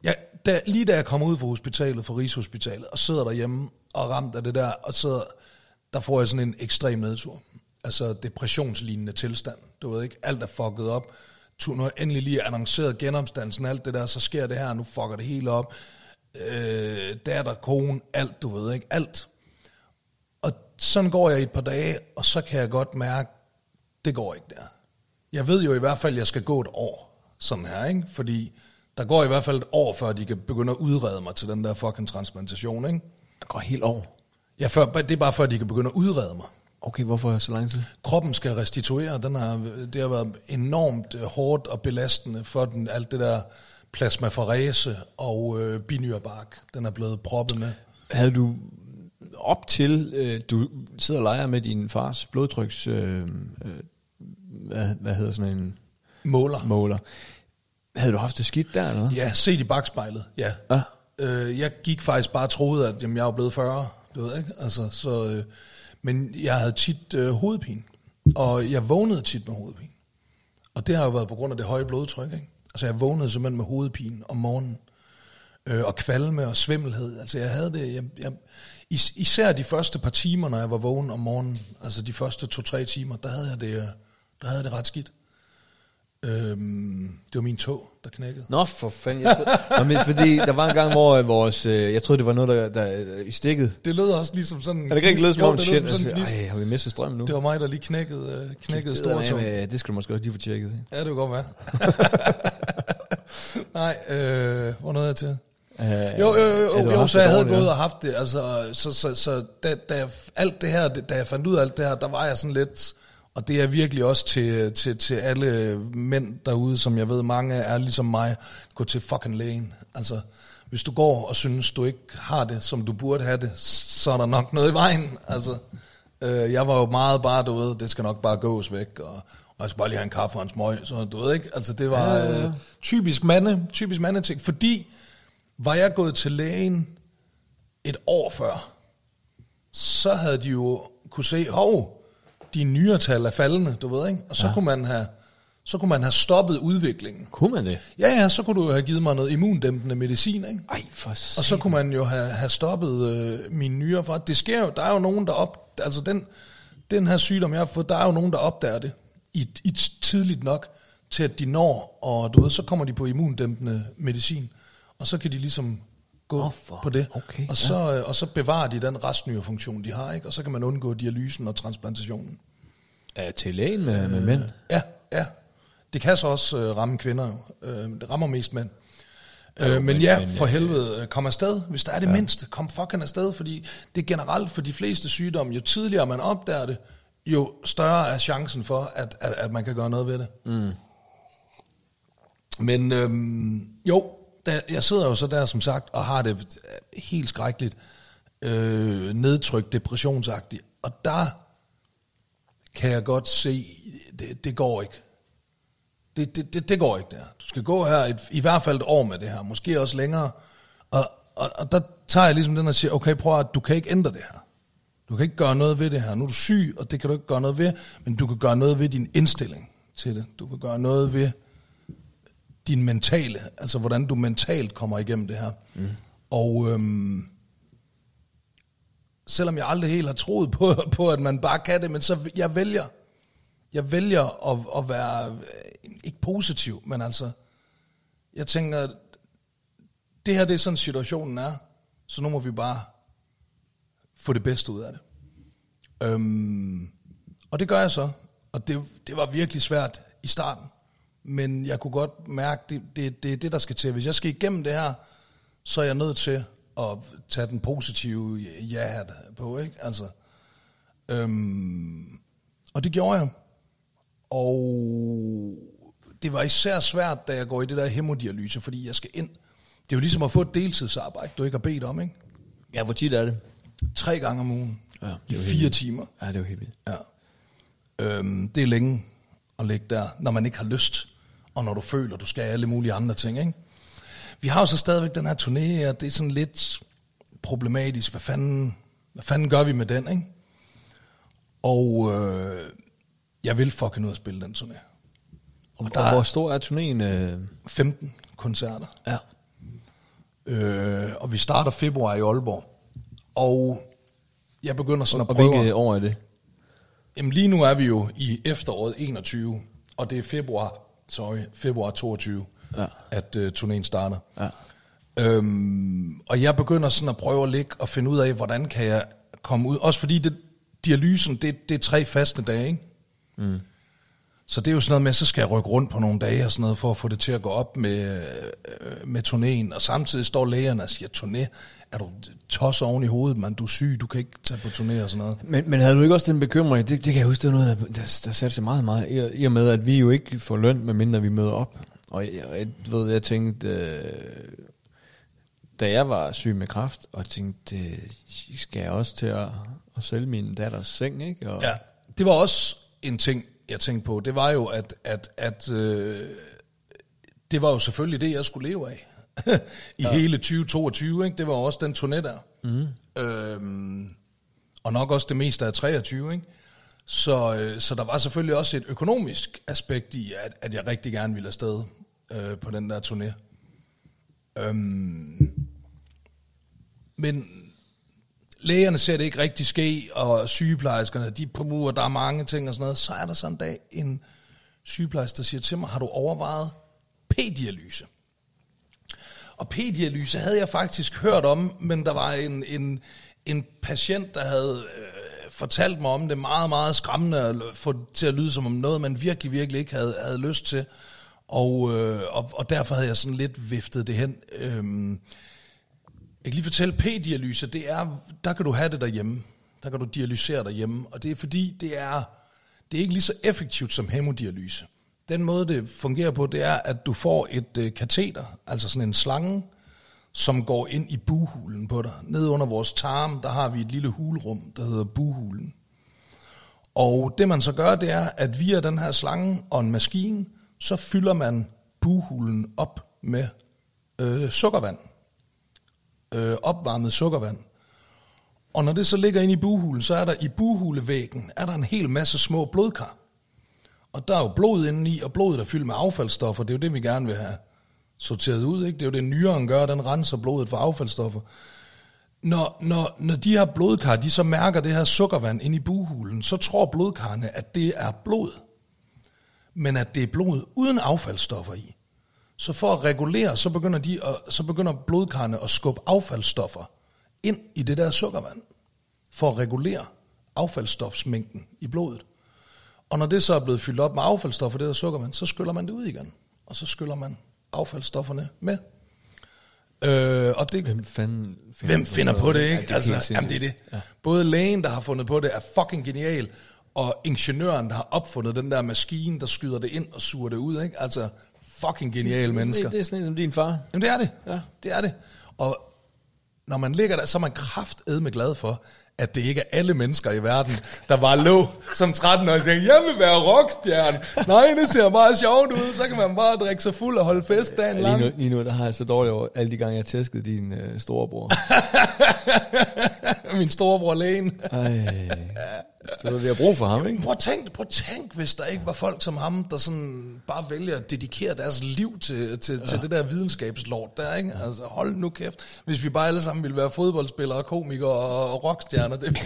jeg da, lige da jeg kom ud fra hospitalet, fra Rigshospitalet, og sidder derhjemme og ramt af det der, og sidder, der får jeg sådan en ekstrem nedtur. Altså depressionslignende tilstand, du ved ikke, alt er fucket op. Tu, nu har jeg endelig lige annonceret genomstandelsen, alt det der, så sker det her, nu fucker det hele op. Øh, datter, kone, alt, du ved ikke, alt. Og sådan går jeg i et par dage, og så kan jeg godt mærke, det går ikke der. Jeg ved jo i hvert fald, at jeg skal gå et år, sådan her, ikke? Fordi der går i hvert fald et år, før de kan begynde at udrede mig til den der fucking transplantation, ikke? Det går helt over. Ja, før, det er bare før, de kan begynde at udrede mig. Okay, hvorfor så lang tid? Kroppen skal restituere, den har, det har været enormt øh, hårdt og belastende for den, alt det der plasmaferese og øh, binyrbark, den er blevet proppet med. Havde du op til, øh, du sidder og leger med din fars blodtryks, øh, øh, hvad, hvad hedder sådan en Måler. måler. Havde du haft det skidt der, eller hvad? Ja, set i bagspejlet, ja. Ja. Øh, jeg gik faktisk bare og troede, at jamen, jeg var blevet 40, du ved ikke? Altså, så, øh, men jeg havde tit øh, hovedpine, og jeg vågnede tit med hovedpine. Og det har jo været på grund af det høje blodtryk, ikke? Altså jeg vågnede simpelthen med hovedpine om morgenen. øh, og kvalme og svimmelhed. Altså jeg havde det, jeg, jeg, is, især de første par timer, når jeg var vågen om morgenen, altså de første to-tre timer, der havde jeg det, øh, der havde jeg det ret skidt. Øhm, det var min tog, der knækkede. Nå, for fanden. Jeg troede, Nå, men, fordi der var en gang, hvor øh, vores... Øh, jeg troede, det var noget, der, der øh, i stikket. Det lød også ligesom sådan... Er det ikke lød som om, shit, altså, ej, har vi mistet strømmen nu? Det var mig, der lige knækkede, øh, knækkede store tog. med, det skal du måske også lige få tjekket. ikke? Ja, det kunne godt være. Nej, øh, hvor nåede jeg til? Øh, Jo, jo, jo, jo, har jo så jeg havde gået og haft det, altså, så, så, så da, da jeg, alt det her, da jeg fandt ud af alt det her, der var jeg sådan lidt, og det er virkelig også til, til, til alle mænd derude, som jeg ved, mange er ligesom mig, gå til fucking lægen. Altså, hvis du går og synes, du ikke har det, som du burde have det, så er der nok noget i vejen. Altså, øh, jeg var jo meget bare, du ved, det skal nok bare gås væk, og, og jeg skal bare lige have en kaffe og en smøg, så du ved ikke, altså det var øh, typisk mande, typisk mandeting, fordi var jeg gået til lægen et år før, så havde de jo kunne se, hov, de nyretal er faldende, du ved ikke? Og så, ja. kunne man have, så kunne man have stoppet udviklingen. Kunne man det? Ja, ja, så kunne du have givet mig noget immundæmpende medicin, ikke? Ej, for Og satan. så kunne man jo have, have stoppet øh, mine nyrer fra. Det sker jo, der er jo nogen, der op... Altså den, den her sygdom, jeg har fået, der er jo nogen, der opdager det i, i tidligt nok, til at de når, og du ved, så kommer de på immundæmpende medicin, og så kan de ligesom gå for- på det, okay, og, så, øh, og så bevarer de den restnyrefunktion, de har, ikke? og så kan man undgå dialysen og transplantationen. Ja, til lægen med, med mænd. Ja, ja. Det kan så også øh, ramme kvinder jo. Øh, det rammer mest mænd. Øh, men, men- ja, for øh, helvede, øh, kom afsted. Hvis der er det ja. mindste, kom fucking afsted. Fordi det er generelt for de fleste sygdomme, jo tidligere man opdager det, jo større er chancen for, at, at, at man kan gøre noget ved det. Mm. Men øhm, jo, der, jeg sidder jo så der som sagt, og har det øh, helt skrækkeligt, øh, nedtrykt, depressionsagtigt. Og der kan jeg godt se, det, det går ikke. Det, det, det, det går ikke der. Du skal gå her et, i hvert fald et år med det her, måske også længere. Og, og, og der tager jeg ligesom den og siger, okay, prøv at du kan ikke ændre det her. Du kan ikke gøre noget ved det her. Nu er du syg, og det kan du ikke gøre noget ved, men du kan gøre noget ved din indstilling til det. Du kan gøre noget ved din mentale, altså hvordan du mentalt kommer igennem det her. Mm. Og øhm, selvom jeg aldrig helt har troet på, på, at man bare kan det, men så jeg vælger, jeg vælger at, at være, øh, ikke positiv, men altså, jeg tænker, det her det er sådan situationen er, så nu må vi bare få det bedste ud af det. Øhm, og det gør jeg så, og det, det var virkelig svært i starten, men jeg kunne godt mærke, det, det, det er det, der skal til. Hvis jeg skal igennem det her, så er jeg nødt til at tage den positive ja-hat på, ikke? Altså, øhm, og det gjorde jeg. Og det var især svært, da jeg går i det der hemodialyse, fordi jeg skal ind. Det er jo ligesom at få et deltidsarbejde, du ikke har bedt om, ikke? Ja, hvor tit er det? Tre gange om ugen. Ja, det er fire helt timer. Ja, det er jo helt vildt. Ja. Øhm, det er længe at ligge der, når man ikke har lyst, og når du føler, du skal alle mulige andre ting. Ikke? Vi har jo så stadigvæk den her turné, og det er sådan lidt problematisk. Hvad fanden, hvad fanden gør vi med den? Ikke? Og øh, jeg vil fucking ud og spille den turné. Og, der og hvor stor er turnéen? Øh? 15 koncerter. Ja. Øh, og vi starter februar i Aalborg. Og jeg begynder sådan Og at prøve... hvilke år er det? Jamen lige nu er vi jo i efteråret 21, og det er februar, sorry, februar 22, Ja. at uh, turnéen starter. Ja. Øhm, og jeg begynder sådan at prøve at ligge og finde ud af, hvordan kan jeg komme ud. Også fordi det, dialysen, det, det er tre faste dage, ikke? Mm. Så det er jo sådan noget med, så skal jeg rykke rundt på nogle dage og sådan noget, for at få det til at gå op med, øh, med turnéen. Og samtidig står lægerne og siger, turné, er du tos oven i hovedet, man, du er syg, du kan ikke tage på turné og sådan noget. Men, men havde du ikke også den bekymring, det, det kan jeg huske, det var noget, der, der, der satte sig meget, meget, i, og med, at vi jo ikke får løn, medmindre vi møder op. Og jeg, jeg, ved, jeg tænkte, øh, da jeg var syg med kræft, og tænkte, øh, skal jeg også til at, at sælge min datters seng, ikke? Og, Ja, det var også en ting, jeg tænkte på. Det var jo, at, at, at øh, det var jo selvfølgelig det, jeg skulle leve af. I ja. hele 2022, ikke? Det var også den turné der. Mm. Øhm, og nok også det meste af 23, ikke? Så, øh, så der var selvfølgelig også et økonomisk aspekt i, at, at jeg rigtig gerne ville afsted øh, på den der turné. Øhm, men lægerne ser det ikke rigtig ske, og sygeplejerskerne, de bruger, der er mange ting og sådan noget. Så er der sådan en dag en sygeplejerske, der siger til mig, har du overvejet p-dialyse? Og p-dialyse havde jeg faktisk hørt om, men der var en, en, en patient, der havde øh, fortalt mig om det meget, meget skræmmende, at få det til at lyde som om noget, man virkelig, virkelig ikke havde, havde lyst til. Og, øh, og, og derfor havde jeg sådan lidt viftet det hen. Øh, jeg kan lige fortælle, p-dialyse, det er, der kan du have det derhjemme. Der kan du dialysere derhjemme. Og det er fordi, det er, det er ikke lige så effektivt som hemodialyse. Den måde, det fungerer på, det er, at du får et øh, kateter, altså sådan en slange, som går ind i buhulen på dig. Nede under vores tarm, der har vi et lille hulrum, der hedder buhulen. Og det man så gør, det er, at via den her slange og en maskine, så fylder man buhulen op med øh, sukkervand. Øh, opvarmet sukkervand. Og når det så ligger inde i buhulen, så er der i buhulevæggen, er der en hel masse små blodkar. Og der er jo blod indeni, og blodet er fyldt med affaldsstoffer. Det er jo det, vi gerne vil have sorteret ud. Ikke? Det er jo det, nyeren gør, den renser blodet for affaldsstoffer. Når, når, når de her blodkar, de så mærker det her sukkervand ind i buhulen, så tror blodkarne, at det er blod. Men at det er blod uden affaldsstoffer i. Så for at regulere, så begynder, de at, så begynder blodkarne at skubbe affaldsstoffer ind i det der sukkervand. For at regulere affaldsstofsmængden i blodet. Og når det så er blevet fyldt op med affaldsstoffer, det der sukkervand, så skyller man det ud igen. Og så skyller man affaldsstofferne med. Øh, og det, Hvem fanden finder, Hvem finder på det, ikke? Ja, det altså, jamen, det er det. Ja. Både lægen, der har fundet på det, er fucking genial, og ingeniøren, der har opfundet den der maskine, der skyder det ind og suger det ud, ikke? Altså, fucking geniale mennesker. Det er sådan en som din far. Jamen, det er det. Ja. Det er det. Og når man ligger der, så er man kraftedme glad for, at det ikke er alle mennesker i verden, der bare lå som 13 år og tænkte, jeg vil være rockstjerne. Nej, det ser meget sjovt ud. Så kan man bare drikke sig fuld og holde fest dagen Lige lang. nu, lige nu der har jeg så dårligt over alle de gange, jeg tæskede din øh, storebror. Min storebror lægen. Ej. Så vi har brug for ham, ikke? Prøv at tænk, prøv at tænk, hvis der ikke var folk som ham, der sådan bare vælger at dedikere deres liv til, til, ja. til det der videnskabslort der, ikke? Altså, hold nu kæft. Hvis vi bare alle sammen ville være fodboldspillere, komikere og, og rockstjerner, det, vi,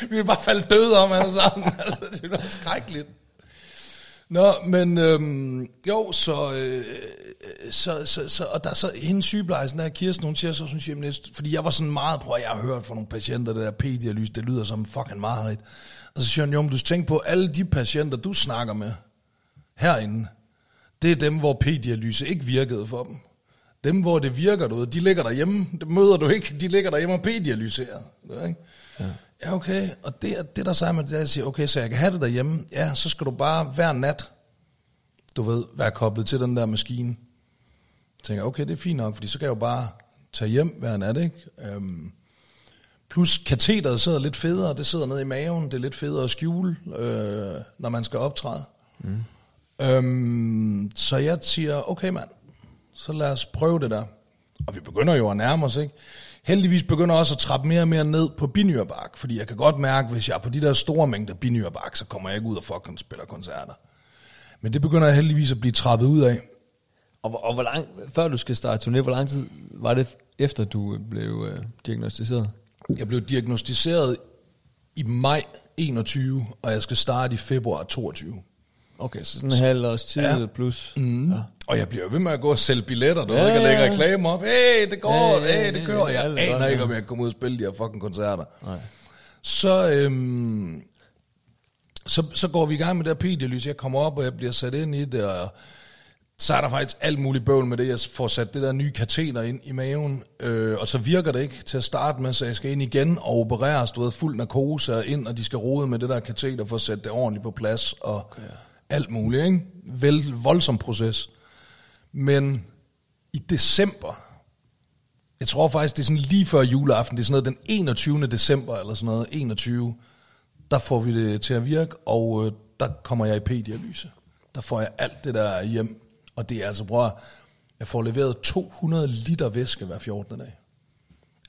vi ville bare falde døde om alle sammen. Altså, det ville være skrækkeligt. Nå, men øhm, jo, så, øh, så, så, så, og der er så hende sygeplejersken der, Kirsten, hun siger så, hun siger, jeg, fordi jeg var sådan meget på, at jeg har hørt fra nogle patienter, det der p-dialyse, det lyder som fucking meget Og så siger hun, jo, men du skal tænke på, alle de patienter, du snakker med herinde, det er dem, hvor p-dialyse ikke virkede for dem. Dem, hvor det virker derude, de ligger derhjemme, det møder du ikke, de ligger derhjemme og p-dialyserer. Ikke? Ja ja, okay, og det er det, der siger med det, er, at jeg siger, okay, så jeg kan have det derhjemme, ja, så skal du bare hver nat, du ved, være koblet til den der maskine. Jeg tænker, okay, det er fint nok, fordi så kan jeg jo bare tage hjem hver nat, ikke? Øhm, plus kateteret sidder lidt federe, det sidder nede i maven, det er lidt federe at skjule, øh, når man skal optræde. Mm. Øhm, så jeg siger, okay mand, så lad os prøve det der. Og vi begynder jo at nærme os, ikke? Heldigvis begynder også at trappe mere og mere ned på binyrbark, fordi jeg kan godt mærke, hvis jeg er på de der store mængder binyrbark, så kommer jeg ikke ud og fucking spiller koncerter. Men det begynder jeg heldigvis at blive trappet ud af. Og, og hvor lang, før du skal starte turné, hvor lang tid var det efter du blev øh, diagnostiseret? Jeg blev diagnostiseret i maj 21, og jeg skal starte i februar 22. Okay, så sådan en halv års tid Ja. ja. plus. Mm. Ja. Og jeg bliver ved med at gå og sælge billetter, du Ja, ja, ved, ikke at lægge ja. reklamer op. Hey, det går, Ja, ja, hey, det ja, kører. Og ja, jeg er aner ikke, ja. om jeg kan komme ud og spille de her fucking koncerter. Nej. Så, øhm, så, så går vi i gang med det her p Jeg kommer op, og jeg bliver sat ind i det, og så er der faktisk alt muligt bøvl med det. Jeg får sat det der nye kateter ind i maven, øh, og så virker det ikke til at starte med, så jeg skal ind igen og opereres, du ved, fuld narkose og ind, og de skal rode med det der kateter for at sætte det ordentligt på plads, og okay. Alt muligt, ikke? Vel, voldsom proces. Men i december, jeg tror faktisk, det er sådan lige før juleaften, det er sådan noget den 21. december, eller sådan noget, 21, der får vi det til at virke, og øh, der kommer jeg i p-dialyse. Der får jeg alt det der hjem, og det er altså, bror, jeg får leveret 200 liter væske hver 14. dag.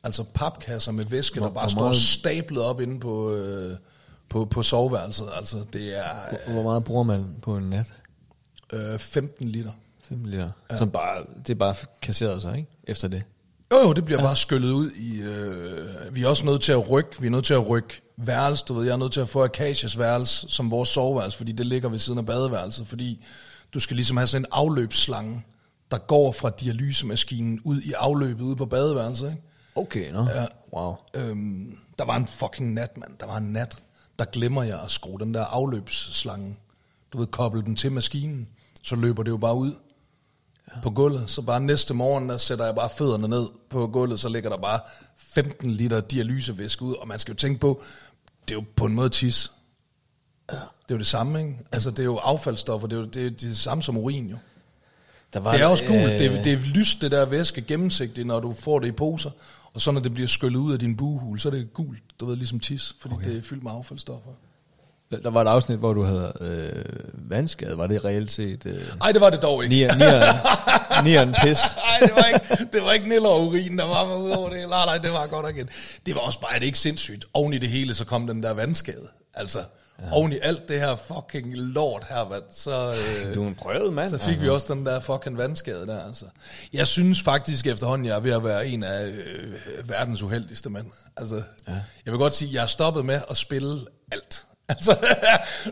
Altså papkasser med væske, der Hvor- bare hvor står stablet op inde på, øh, på, på soveværelset. Altså, det er Hvor- Hvor meget bruger man på en nat? øh, 15 liter. 5 liter. Ja. Som bare, det er bare kasseret sig, ikke? Efter det. Jo, jo, det bliver bare skyllet ud i... Øh, vi er også nødt til at rykke. Vi er nødt til at rykke værelse, du ved. Jeg er nødt til at få Akasias værelse som vores soveværelse, fordi det ligger ved siden af badeværelset, fordi du skal ligesom have sådan en afløbsslange, der går fra dialysemaskinen ud i afløbet ude på badeværelset, ikke? Okay, nå. Ja. Wow. Øhm, der var en fucking nat, mand. Der var en nat, der glemmer jeg at skrue den der afløbsslange. Du ved, koble den til maskinen. Så løber det jo bare ud ja. på gulvet. Så bare næste morgen, der sætter jeg bare fødderne ned på gulvet, så ligger der bare 15 liter dialysevæske ud. Og man skal jo tænke på, det er jo på en måde tis. Ja. Det er jo det samme, ikke? Altså, det er jo affaldsstoffer. Det er jo det, er det samme som urin, jo. Der var Det er også gult. øh, Det, er- det er lyst, det der væske, gennemsigtigt, når du får det i poser. Og så når det bliver skyllet ud af din buhul, så er det gult. Du ved, ligesom tis, fordi okay. det er fyldt med affaldsstoffer. Der, der var et afsnit, hvor du havde øh, vandskade. Var det reelt set... Øh, Ej, det var det dog ikke. nier, nier, nieren pis? Nej, det var ikke, det var ikke niller og urin, der var med ud over det. Nej, nej, det var godt igen. Det var også bare, det ikke sindssygt. Oven i det hele, så kom den der vandskade. Altså, ja. oven i alt det her fucking lort her, hvad, så, øh, Du er en prøvet mand. så fik vi også den der fucking vandskade der. Altså. Jeg synes faktisk efterhånden, jeg er ved at være en af øh, verdens uheldigste mænd. Altså, ja. Jeg vil godt sige, at jeg er stoppet med at spille alt. Altså,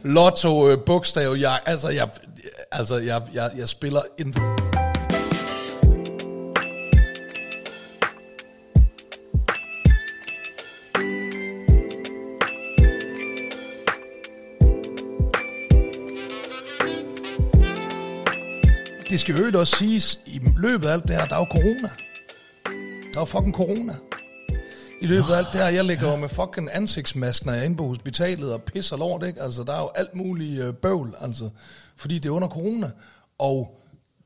lotto, øh, bogstav, jeg, altså, jeg, altså jeg, jeg, jeg spiller intet. Det skal jo også siges, i løbet af alt det her, der er jo corona. Der er jo fucking corona. I løbet af alt det her, jeg ligger jo med fucking ansigtsmask, når jeg er inde på hospitalet og pisser lort, ikke? Altså, der er jo alt muligt øh, bøvl, altså, fordi det er under corona. Og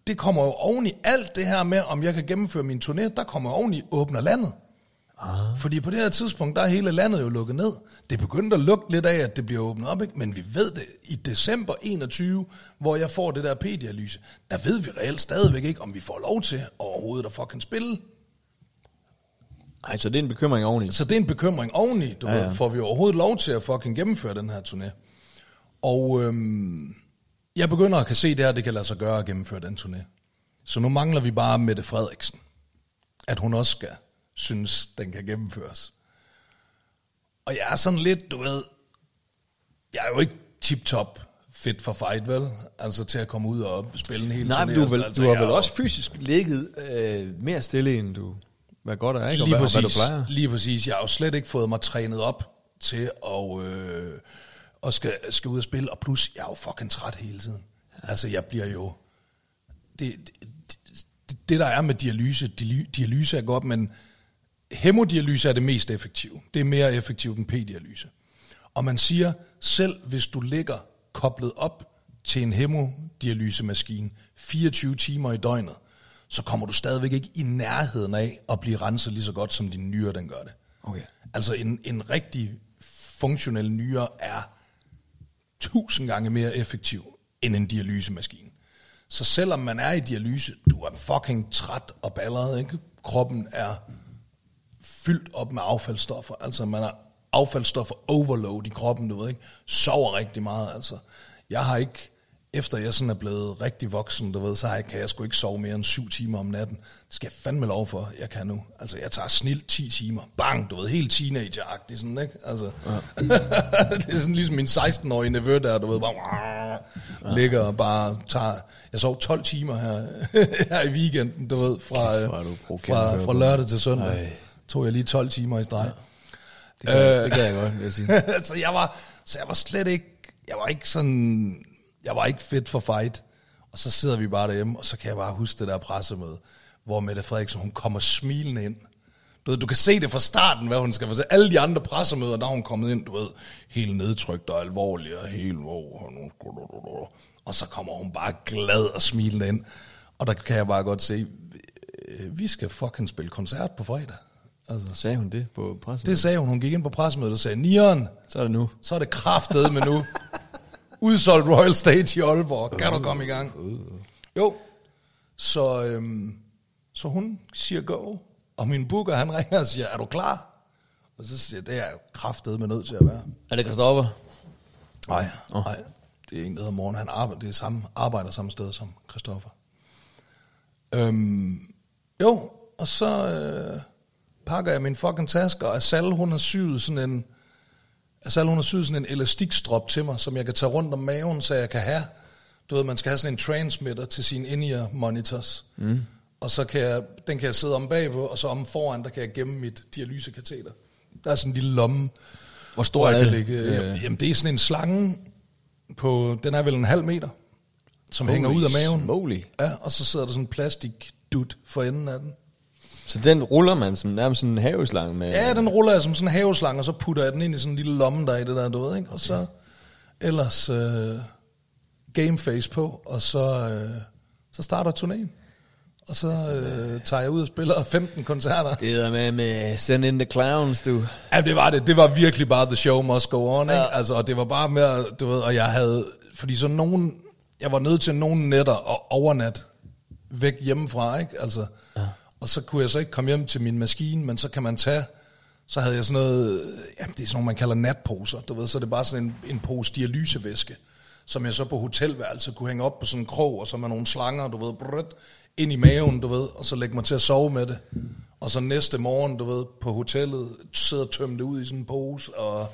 det kommer jo oven i alt det her med, om jeg kan gennemføre min turné, der kommer oven i åbner landet. Ah. Fordi på det her tidspunkt, der er hele landet jo lukket ned. Det er begyndt at lugte lidt af, at det bliver åbnet op, ikke? men vi ved det i december 21, hvor jeg får det der p-dialyse, der ved vi reelt stadigvæk ikke, om vi får lov til overhovedet at fucking spille. Ej, så det er en bekymring oveni. Så det er en bekymring oveni, du ja, ja. ved, får vi overhovedet lov til at fucking gennemføre den her turné. Og øhm, jeg begynder at kan se det her, det kan lade sig gøre at gennemføre den turné. Så nu mangler vi bare Mette Frederiksen. At hun også skal synes, den kan gennemføres. Og jeg er sådan lidt, du ved, jeg er jo ikke tip-top fit for fight, vel? Altså til at komme ud og spille en hel Nej, men du, vel, altså, du har vel jo- også fysisk ligget øh, mere stille, end du... Hvad godt er, ikke? Og Lige hvad, og præcis, hvad du plejer. lige præcis. Jeg har jo slet ikke fået mig trænet op til at, øh, at skal, skal ud og spille, og plus, jeg er jo fucking træt hele tiden. Altså, jeg bliver jo... Det, det, det, det der er med dialyse, dialy- dialyse er godt, men hemodialyse er det mest effektive. Det er mere effektivt end p-dialyse. Og man siger, selv hvis du ligger koblet op til en hemodialysemaskine 24 timer i døgnet, så kommer du stadigvæk ikke i nærheden af at blive renset lige så godt, som din nyre den gør det. Okay. Altså en, en rigtig funktionel nyre er tusind gange mere effektiv end en dialysemaskine. Så selvom man er i dialyse, du er fucking træt og balleret, ikke? Kroppen er fyldt op med affaldsstoffer. Altså man har affaldsstoffer overload i kroppen, du ved ikke. Sover rigtig meget, altså. Jeg har ikke, efter jeg sådan er blevet rigtig voksen, du ved, så har jeg, kan jeg sgu ikke sove mere end syv timer om natten. Det skal jeg fandme lov for, jeg kan nu. Altså, jeg tager snilt 10 timer. Bang, du ved, helt teenager-agtig sådan, ikke? Altså, ja. det er sådan ligesom min 16-årige nevø der, du ved, bare ja. ligger og bare tager... Jeg sov 12 timer her, her i weekenden, du ved, fra, Kæft, øh, at fra, fra på. lørdag til søndag. Ej. Tog jeg lige 12 timer i streg. Det kan, øh, det kan jeg godt, vil jeg sige. så jeg var, så jeg var slet ikke, jeg var ikke sådan, jeg var ikke fedt for fight. Og så sidder vi bare derhjemme, og så kan jeg bare huske det der pressemøde, hvor Mette Frederiksen, hun kommer smilende ind. Du, ved, du kan se det fra starten, hvad hun skal fortælle. Alle de andre pressemøder, der er hun kommet ind, du ved, helt nedtrykt og alvorlig, og helt, hvor, og så kommer hun bare glad og smilende ind. Og der kan jeg bare godt se, vi skal fucking spille koncert på fredag. Altså, Sagde hun det på pressen? det sagde hun. Hun gik ind på pressemødet og sagde, Nieren, Så er det nu. så er det kraftet med nu. Udsolgt Royal Stage i Aalborg. Kan du komme i gang? Jo. Så, øhm, så hun siger go. Og min booker, han ringer og siger, er du klar? Og så siger jeg, det er jeg kraftet med nødt til at være. Er det Christoffer? Nej, nej. Det er en, der hedder Morgen. Han arbejder, det er samme, arbejder samme sted som Christoffer. Øhm, jo, og så øh, pakker jeg min fucking taske, og Asal, hun har syet sådan en, Asal, hun har syet sådan en elastikstrop til mig, som jeg kan tage rundt om maven, så jeg kan have, du ved, man skal have sådan en transmitter til sine in monitors. Mm. Og så kan jeg, den kan jeg sidde om bagpå, og så om foran, der kan jeg gemme mit dialysekateter. Der er sådan en lille lomme. Hvor stor hvor er det? Ligge, Øh. Jamen, det er sådan en slange på, den er vel en halv meter, som Holy hænger ud af maven. Moly. Ja, og så sidder der sådan en plastik dut for enden af den. Så den ruller man som nærmest sådan en haveslange med? Ja, den ruller jeg som sådan en haveslange, og så putter jeg den ind i sådan en lille lomme, der er i det der, du ved, ikke? Og så ellers øh, gameface på, og så, øh, så starter turnéen. Og så øh, tager jeg ud og spiller 15 koncerter. Det er med med Send in the Clowns, du. Ja, det var det. Det var virkelig bare the show must go on, ikke? Ja. Altså, og det var bare mere, du ved, og jeg havde, fordi så nogen, jeg var nødt til nogle nætter og overnat væk hjemmefra, ikke? Altså, ja og så kunne jeg så ikke komme hjem til min maskine, men så kan man tage, så havde jeg sådan noget, ja, det er sådan noget, man kalder natposer, du ved, så er det bare sådan en, en pose dialysevæske, som jeg så på hotelværelset kunne hænge op på sådan en krog, og så med nogle slanger, du ved, brød, ind i maven, du ved, og så lægge mig til at sove med det. Og så næste morgen, du ved, på hotellet, sidde og tømme det ud i sådan en pose, og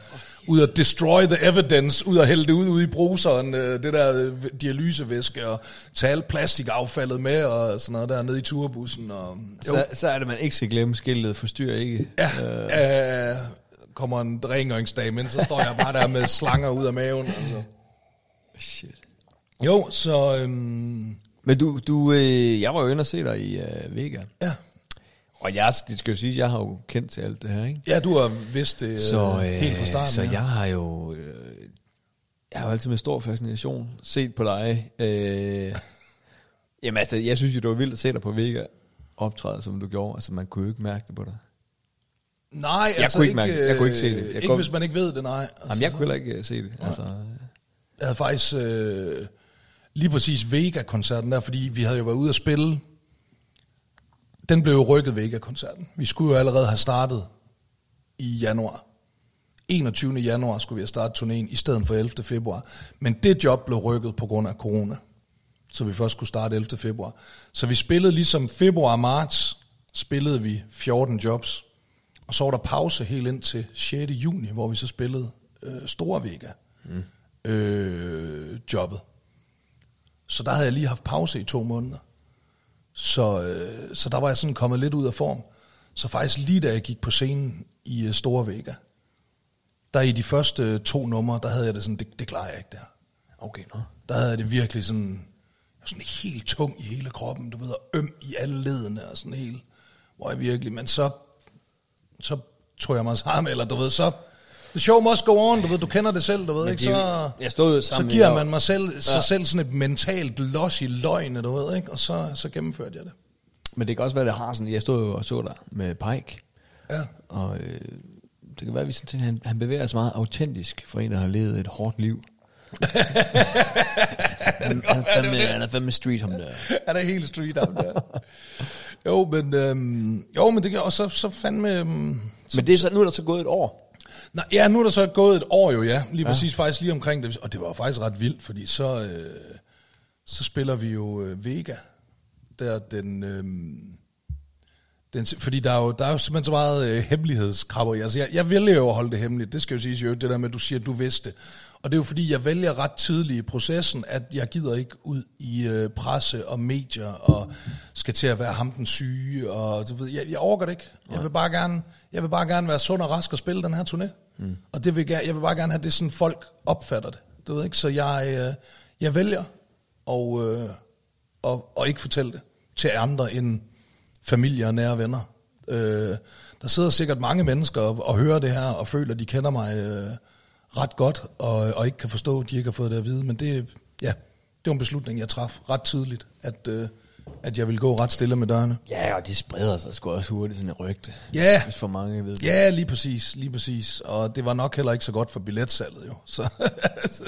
ud og destroy the evidence, ud og hælde det ud, ud i bruseren, øh, det der øh, dialysevæske, og tage alt plastikaffaldet med, og sådan noget der nede i turbussen. Og, jo, Så, så er det, man ikke skal glemme skiltet, forstyr ikke. ja, øh, kommer en rengøringsdag, men så står jeg bare der med slanger ud af maven. Altså. Shit. Jo, så øhm, Men du, du øh, jeg var jo inde og se dig i øh, Vega. ja. Og jeg, det skal jo sige, jeg har jo kendt til alt det her, ikke? ja, du har vidst det Så, øh, helt fra starten. så ja. jeg har jo... Øh, jeg har jo altid med stor fascination set på dig. Øh, jamen altså, jeg synes jo, det var vildt at se dig på Vega optræde, som du gjorde. Altså, man kunne jo ikke mærke det på dig. Nej, Jeg altså kunne ikke ikke, mærke det. Jeg kunne ikke se det. øh, Jeg ikke kom- hvis man ikke ved det, nej. Altså, Jamen, jeg kunne heller ikke øh, se det. Altså, Jeg havde faktisk øh, lige præcis Vega-koncerten der, fordi vi havde jo været ude at spille. Den blev jo rykket Vega-koncerten. Vi skulle jo allerede have startet i januar. 21. januar skulle vi have startet turnéen i stedet for 11. februar. Men det job blev rykket på grund af corona. Så vi først skulle starte 11. februar. Så vi spillede ligesom februar og marts, spillede vi 14 jobs. Og så var der pause helt ind til 6. juni, hvor vi så spillede øh, Store Vega mm. øh, jobbet. Så der havde jeg lige haft pause i to måneder. Så, øh, så der var jeg sådan kommet lidt ud af form. Så faktisk lige da jeg gik på scenen i øh, Store Vega, der i de første øh, to numre, der havde jeg det sådan, det, det klarer jeg ikke der. okay, nå. Der havde jeg det virkelig sådan, jeg var sådan helt tung i hele kroppen, du ved, og øm i alle ledene og sådan helt, hvor jeg virkelig, men så, så tog jeg mig sammen, eller du ved, så, the show must go on, du ved, du kender det selv, du ved, ikke, det er så, jeg stod jo så sammen giver man mig selv, sig Ja. selv sådan et mentalt los i løgne, du ved, ikke, og så, så gennemførte jeg det. Men det kan også være, det har sådan, jeg stod jo og så dig med Pike, Ja. og øh, det kan være, at vi sådan tænker, han, han bevæger sig meget autentisk for en, der har levet et hårdt liv. han, han, er fandme, han er fandme street, ham der. Han er helt street out der. jo, men, øhm, jo, men det kan, og så, så fandme, øhm, Men det er så, nu er der så gået et år. Nej, ja, nu er der så gået et år jo, ja. Lige ja. præcis faktisk lige omkring det. Og det var faktisk ret vildt, fordi så, øh, så spiller vi jo øh, Vega. Der den... Øh, den, fordi der er, jo, der er jo simpelthen så meget øh, hemmelighedskrabber i. Altså, jeg, jeg vælger jo at holde det hemmeligt. Det skal jo siges jo, det der med, at du siger, at du vidste. Og det er jo fordi, jeg vælger ret tidligt i processen, at jeg gider ikke ud i øh, presse og medier, og skal til at være ham den syge, og du ved, jeg, jeg overgår det ikke. Jeg vil bare gerne, jeg vil bare gerne være sund og rask og spille den her turné. Mm. Og det vil, jeg jeg vil bare gerne have det, sådan folk opfatter det. Du ved ikke, så jeg, øh, jeg vælger og, øh, og, og ikke fortælle det til andre end familie og nære venner. Øh, der sidder sikkert mange mennesker og, og hører det her og føler, at de kender mig øh, ret godt og, og ikke kan forstå, at de ikke har fået det at vide. Men det, ja, det var en beslutning, jeg traf ret tidligt, at, øh, at jeg ville gå ret stille med dørene. Ja, og det spreder sig sgu også hurtigt, sådan et rygte. Ja. Hvis for mange ved det. Ja, lige præcis, lige præcis. Og det var nok heller ikke så godt for billetsalget jo. Så,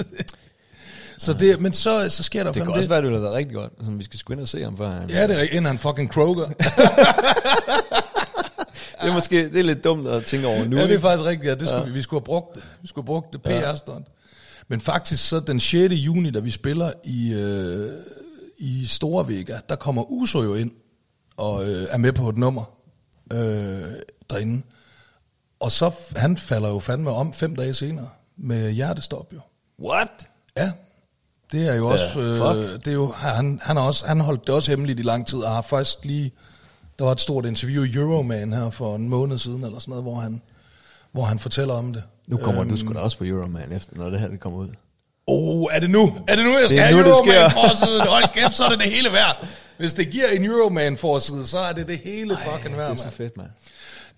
så det, men så, så sker der Det kan også være, det ville have været rigtig godt. Altså, vi skal sgu ind og se ham før. Han. Ja, det er inden han fucking Kroger. Det er måske det er lidt dumt at tænke over nu. ja, det er faktisk rigtigt. Ja, det skulle, ja. vi, vi skulle have brugt det. Vi skulle have brugt det PR-stunt. Men faktisk så den 6. juni, da vi spiller i, øh, i Store Vega, der kommer Uso jo ind og øh, er med på et nummer øh, derinde. Og så, han falder jo fandme om fem dage senere med hjertestop jo. What? Ja, det er jo også, fuck? øh, det er jo, han, han, har også, han holdt det også hemmeligt i lang tid, og har først lige, der var et stort interview i Euroman her for en måned siden, eller sådan noget, hvor han, hvor han fortæller om det. Nu kommer Øhm, du sgu da også på Euroman efter, når det her det kommer ud. Oh, er det nu? Er det nu, jeg skal have nu, det Euroman sker. forsiden? Hold kæft, så er det det hele værd. Hvis det giver en Euroman forside, så er det det hele fucking værd, det er så fedt, mand.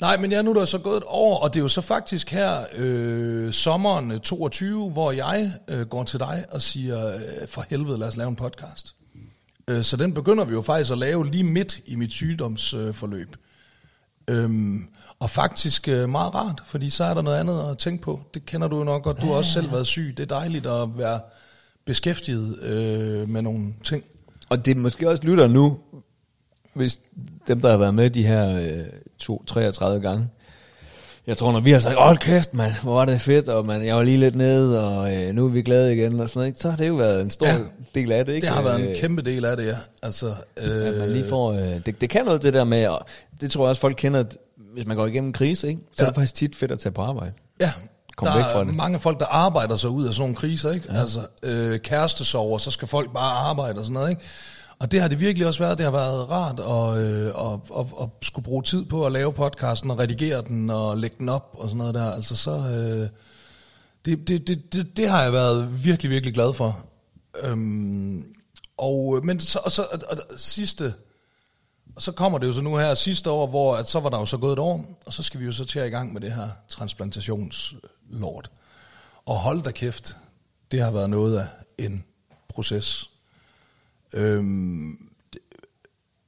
Nej, men ja, nu er der så gået et år, og det er jo så faktisk her øh, sommeren øh, 22, hvor jeg øh, går til dig og siger, øh, for helvede, lad os lave en podcast. Øh, så den begynder vi jo faktisk at lave lige midt i mit sygdomsforløb. Øh. Øhm, og faktisk øh, meget rart, fordi så er der noget andet at tænke på. Det kender du jo nok godt. Du har også selv været syg. Det er dejligt at være beskæftiget øh, med nogle ting. Og det er måske også lytter nu, hvis dem, der har været med de her øh, to, 33 gange, jeg tror, når vi har sagt, hold kæft, mand, hvor var det fedt, og man, jeg var lige lidt nede, og øh, nu er vi glade igen, og sådan noget, ikke? så har det jo været en stor Ja. del af det, ikke? Det har været en Øh, kæmpe del af det, ja. Altså, øh, At man lige får, øh, det, det kan noget, det der med, og det tror jeg også, folk kender, at hvis man går igennem en krise, ikke? så ja. er det faktisk tit fedt at tage på arbejde. Ja, Kom der væk er fra det. mange folk, der arbejder sig ud af sådan nogle kriser, ikke? Ja. Altså, øh, kærestesover, så skal folk bare arbejde og sådan noget, ikke? Og det har det virkelig også været. Det har været rart at, øh, at, at, at skulle bruge tid på at lave podcasten og redigere den og lægge den op og sådan noget der. Altså så... Øh, det, det, det, det, det har jeg været virkelig, virkelig glad for. Øhm, og, øh, men så, og så og, og, sidste... Og så kommer det jo så nu her sidste år, hvor at så var der jo så gået et år, og så skal vi jo så til at i gang med det her transplantationslort. Og hold da kæft, det har været noget af en proces. Øhm,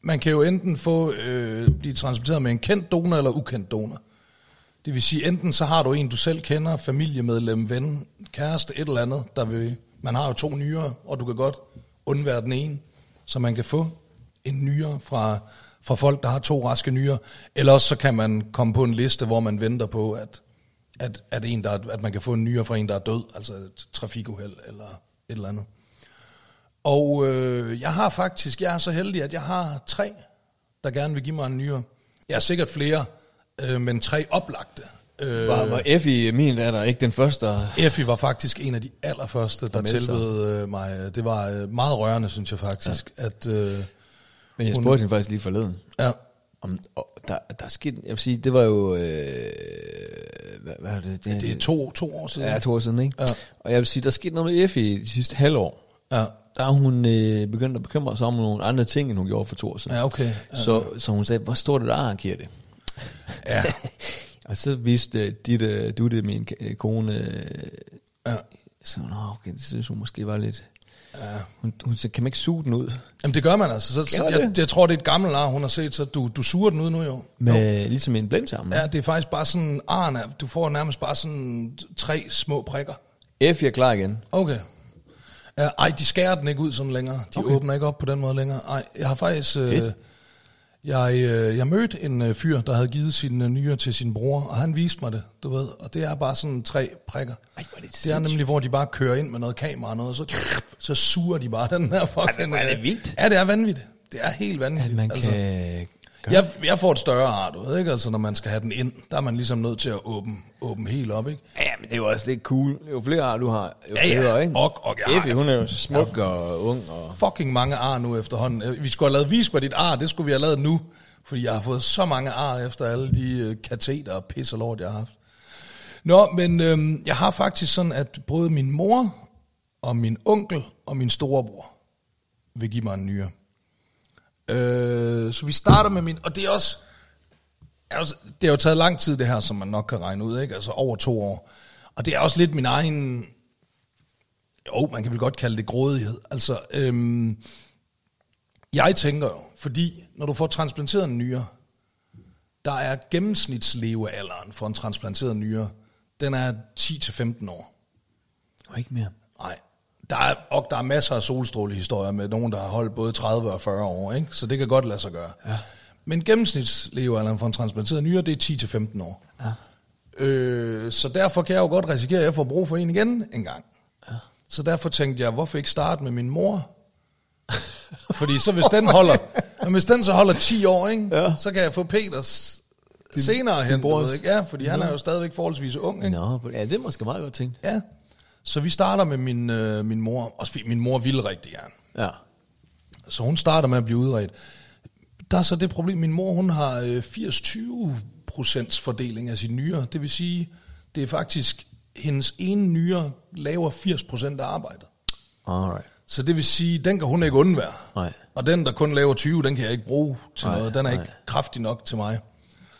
man kan jo enten få øh, blive transplanteret med en kendt donor eller ukendt donor. Det vil sige, enten så har du en, du selv kender, familiemedlem, ven, kæreste, et eller andet, der vil, man har jo to nyere, og du kan godt undvære den ene, så man kan få en nyere fra, fra folk, der har to raske nyere. Eller også så kan man komme på en liste, hvor man venter på, at, at, at, en, der, er- at man kan få en nyere fra en, der er død, altså et trafikuheld eller et eller andet. Og øh, jeg har faktisk, jeg er så heldig, at jeg har tre, der gerne vil give mig en nyere. Jeg har sikkert flere, øh, men tre oplagte. Øh, Var, var Effie, min datter, ikke den første? der- Effie var faktisk en af de allerførste, der tilbød øh, mig. Det var øh, meget rørende, synes jeg faktisk. Ja. At, øh, Men jeg Hun- spurgte hende faktisk lige forleden. ja, Om, og der, der er sket, jeg vil sige, det var jo, øh, hvad, hvad er det? det er to, to år siden. Ja, to år siden, ikke? Ja. Og jeg vil sige, der er sket noget med Effie de sidste halvår. Ja, Der er hun øh, begyndt at bekymre sig om nogle andre ting, end hun gjorde for to år siden. ja okay. Ja, Så, så hun sagde, hvor stort et ar giver det? ja, Og så viste øh, dit, øh, du det, min øh, kone, øh, ja, så nå, okay, det synes hun måske var lidt... ja. Hun, hun sagde, kan man ikke suge den ud? Jamen det gør man altså. Så, så jeg, det? jeg tror, det er et gammelt ar, hun har set, så du, du suger den ud nu jo. Med, ligesom en blindtarm. Ja, det er faktisk bare sådan, arne, du får nærmest bare sådan tre små prikker. Effie er klar igen. Okay. Ja, ej, de skærer den ikke ud sådan længere. De okay. Åbner ikke op på den måde længere. Ej, jeg har faktisk... Fedt. jeg, øh, jeg mødte en øh, fyr, der havde givet sin øh, nyere til sin bror, og han viste mig det, du ved. Og det er bare sådan tre prikker. Ej, er det det er nemlig, hvor de bare kører ind med noget kamera og noget, og så, så suger de bare den her fucking... er det øh, vildt. Ja, det er vanvittigt. Det er helt vanvittigt. At man altså, gøre- jeg, jeg får et større ar, du ved ikke? Altså, når man skal have den ind, der er man ligesom nødt til at åbne, åbne helt op, ikke? Ja, men det er jo også lidt cool. Jo flere ar du har, jo Ja, ja. federe, ikke? Og- og jeg Effie, hun er jo smuk og ung. Og... fucking mange ar nu efterhånden. Øh, Vi skulle have lavet vis på dit ar, det skulle vi have lavet nu. Fordi jeg har fået så mange ar efter alle de øh, kateter og pis og lort, jeg har haft. Nå, men øhm, jeg har faktisk sådan, at både min mor og min onkel og min storebror vil give mig en nyere. Øh, så vi starter med min... Og det er også... Altså, det har jo taget lang tid, det her, som man nok kan regne ud, ikke? Altså over to år. Og det er også lidt min egen... Jo, man kan vel godt kalde det grådighed. Altså, øhm, jeg tænker jo, fordi når du får transplanteret en nyre, der er gennemsnitslevealderen for en transplanteret nyre, den er 10-15 år. Og ikke mere. Der er, og der er masser af solstrålehistorier med nogen, der har holdt både 30 og 40 år, ikke? så det kan godt lade sig gøre. Ja. Men gennemsnitslevealderen for en transplanteret nyre, det er 10-15 år. Ja. Øh, så derfor kan jeg jo godt risikere, at jeg får brug for en igen en gang. Ja. Så derfor tænkte jeg, hvorfor ikke starte med min mor? Fordi så hvis den holder, hvis den så holder 10 år, ikke? Ja. så kan jeg få Peters din, senere hen. du brors- Ved, ikke? Ja, fordi han er jo stadigvæk forholdsvis ung. Ikke? Nå, ja, det er måske meget godt tænkt. Ja. Så vi starter med min, øh, min mor. Også fordi min mor ville rigtig gerne. Ja. Så hun starter med at blive udredt. Der er så det problem, min mor hun har øh, 80-20 procents fordeling af sine nyrer. Det vil sige, det er faktisk hendes ene nyre laver 80 procent af arbejdet. Alright. Så det vil sige, den kan hun ikke undvære. Nej. Og den, der kun laver 20, den kan jeg ikke bruge til Nej, noget. Den er nej. ikke kraftig nok til mig.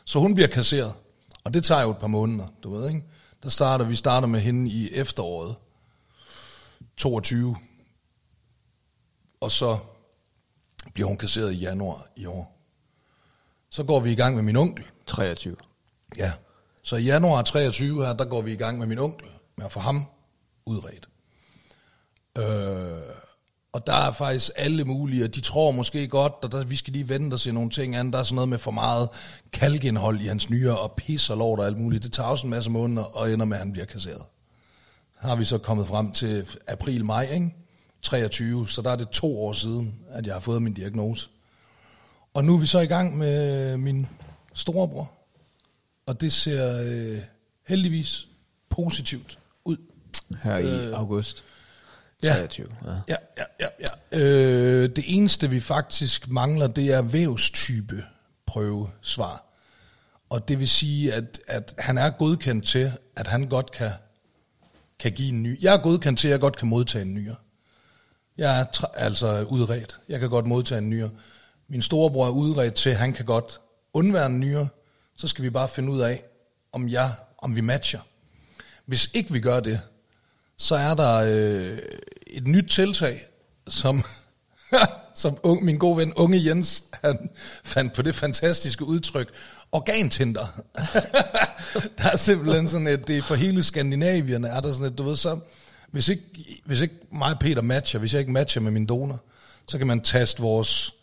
Så hun bliver kasseret. Og det tager jo et par måneder, du ved, ikke? Der starter, vi starter med hende i efteråret 22. Og så bliver hun kasseret i januar i år. Så går vi i gang med min onkel. 23. Ja. Så i januar 23 her, der går vi i gang med min onkel, med at få ham udredt. Øh, og der er faktisk alle mulige, og de tror måske godt, at der, vi skal lige vente og se nogle ting an. Der er sådan noget med for meget kalkindhold i hans nyre, og pis og lort og alt muligt. Det tager også en masse måneder, og ender med, at han bliver kasseret. Har vi så kommet frem til april-maj, ikke? 23, så der er det to år siden, at jeg har fået min diagnose. Og nu er vi så i gang med min storebror, og det ser øh, heldigvis positivt ud. Her i øh, august. Ja. 23. Ja. Ja, ja, ja. ja. Øh, det eneste, vi faktisk mangler, det er vævstype prøvesvar. Og det vil sige, at, at han er godkendt til, at han godt kan, kan give en ny. Jeg er godkendt til, at jeg godt kan modtage en nyere. Jeg er tra- altså udredt. Jeg kan godt modtage en nyere. Min storebror er udredt til, at han kan godt undvære en nyere. Så skal vi bare finde ud af, om, jeg, om vi matcher. Hvis ikke vi gør det, så er der øh, et nyt tiltag, som, som unge, min gode ven Unge Jens, han fandt på det fantastiske udtryk, organtinder. der er simpelthen sådan et, det er for hele Skandinavien, er der sådan et, du ved så, hvis ikke, hvis ikke mig og Peter matcher, hvis jeg ikke matcher med min donor, så kan man taste vores,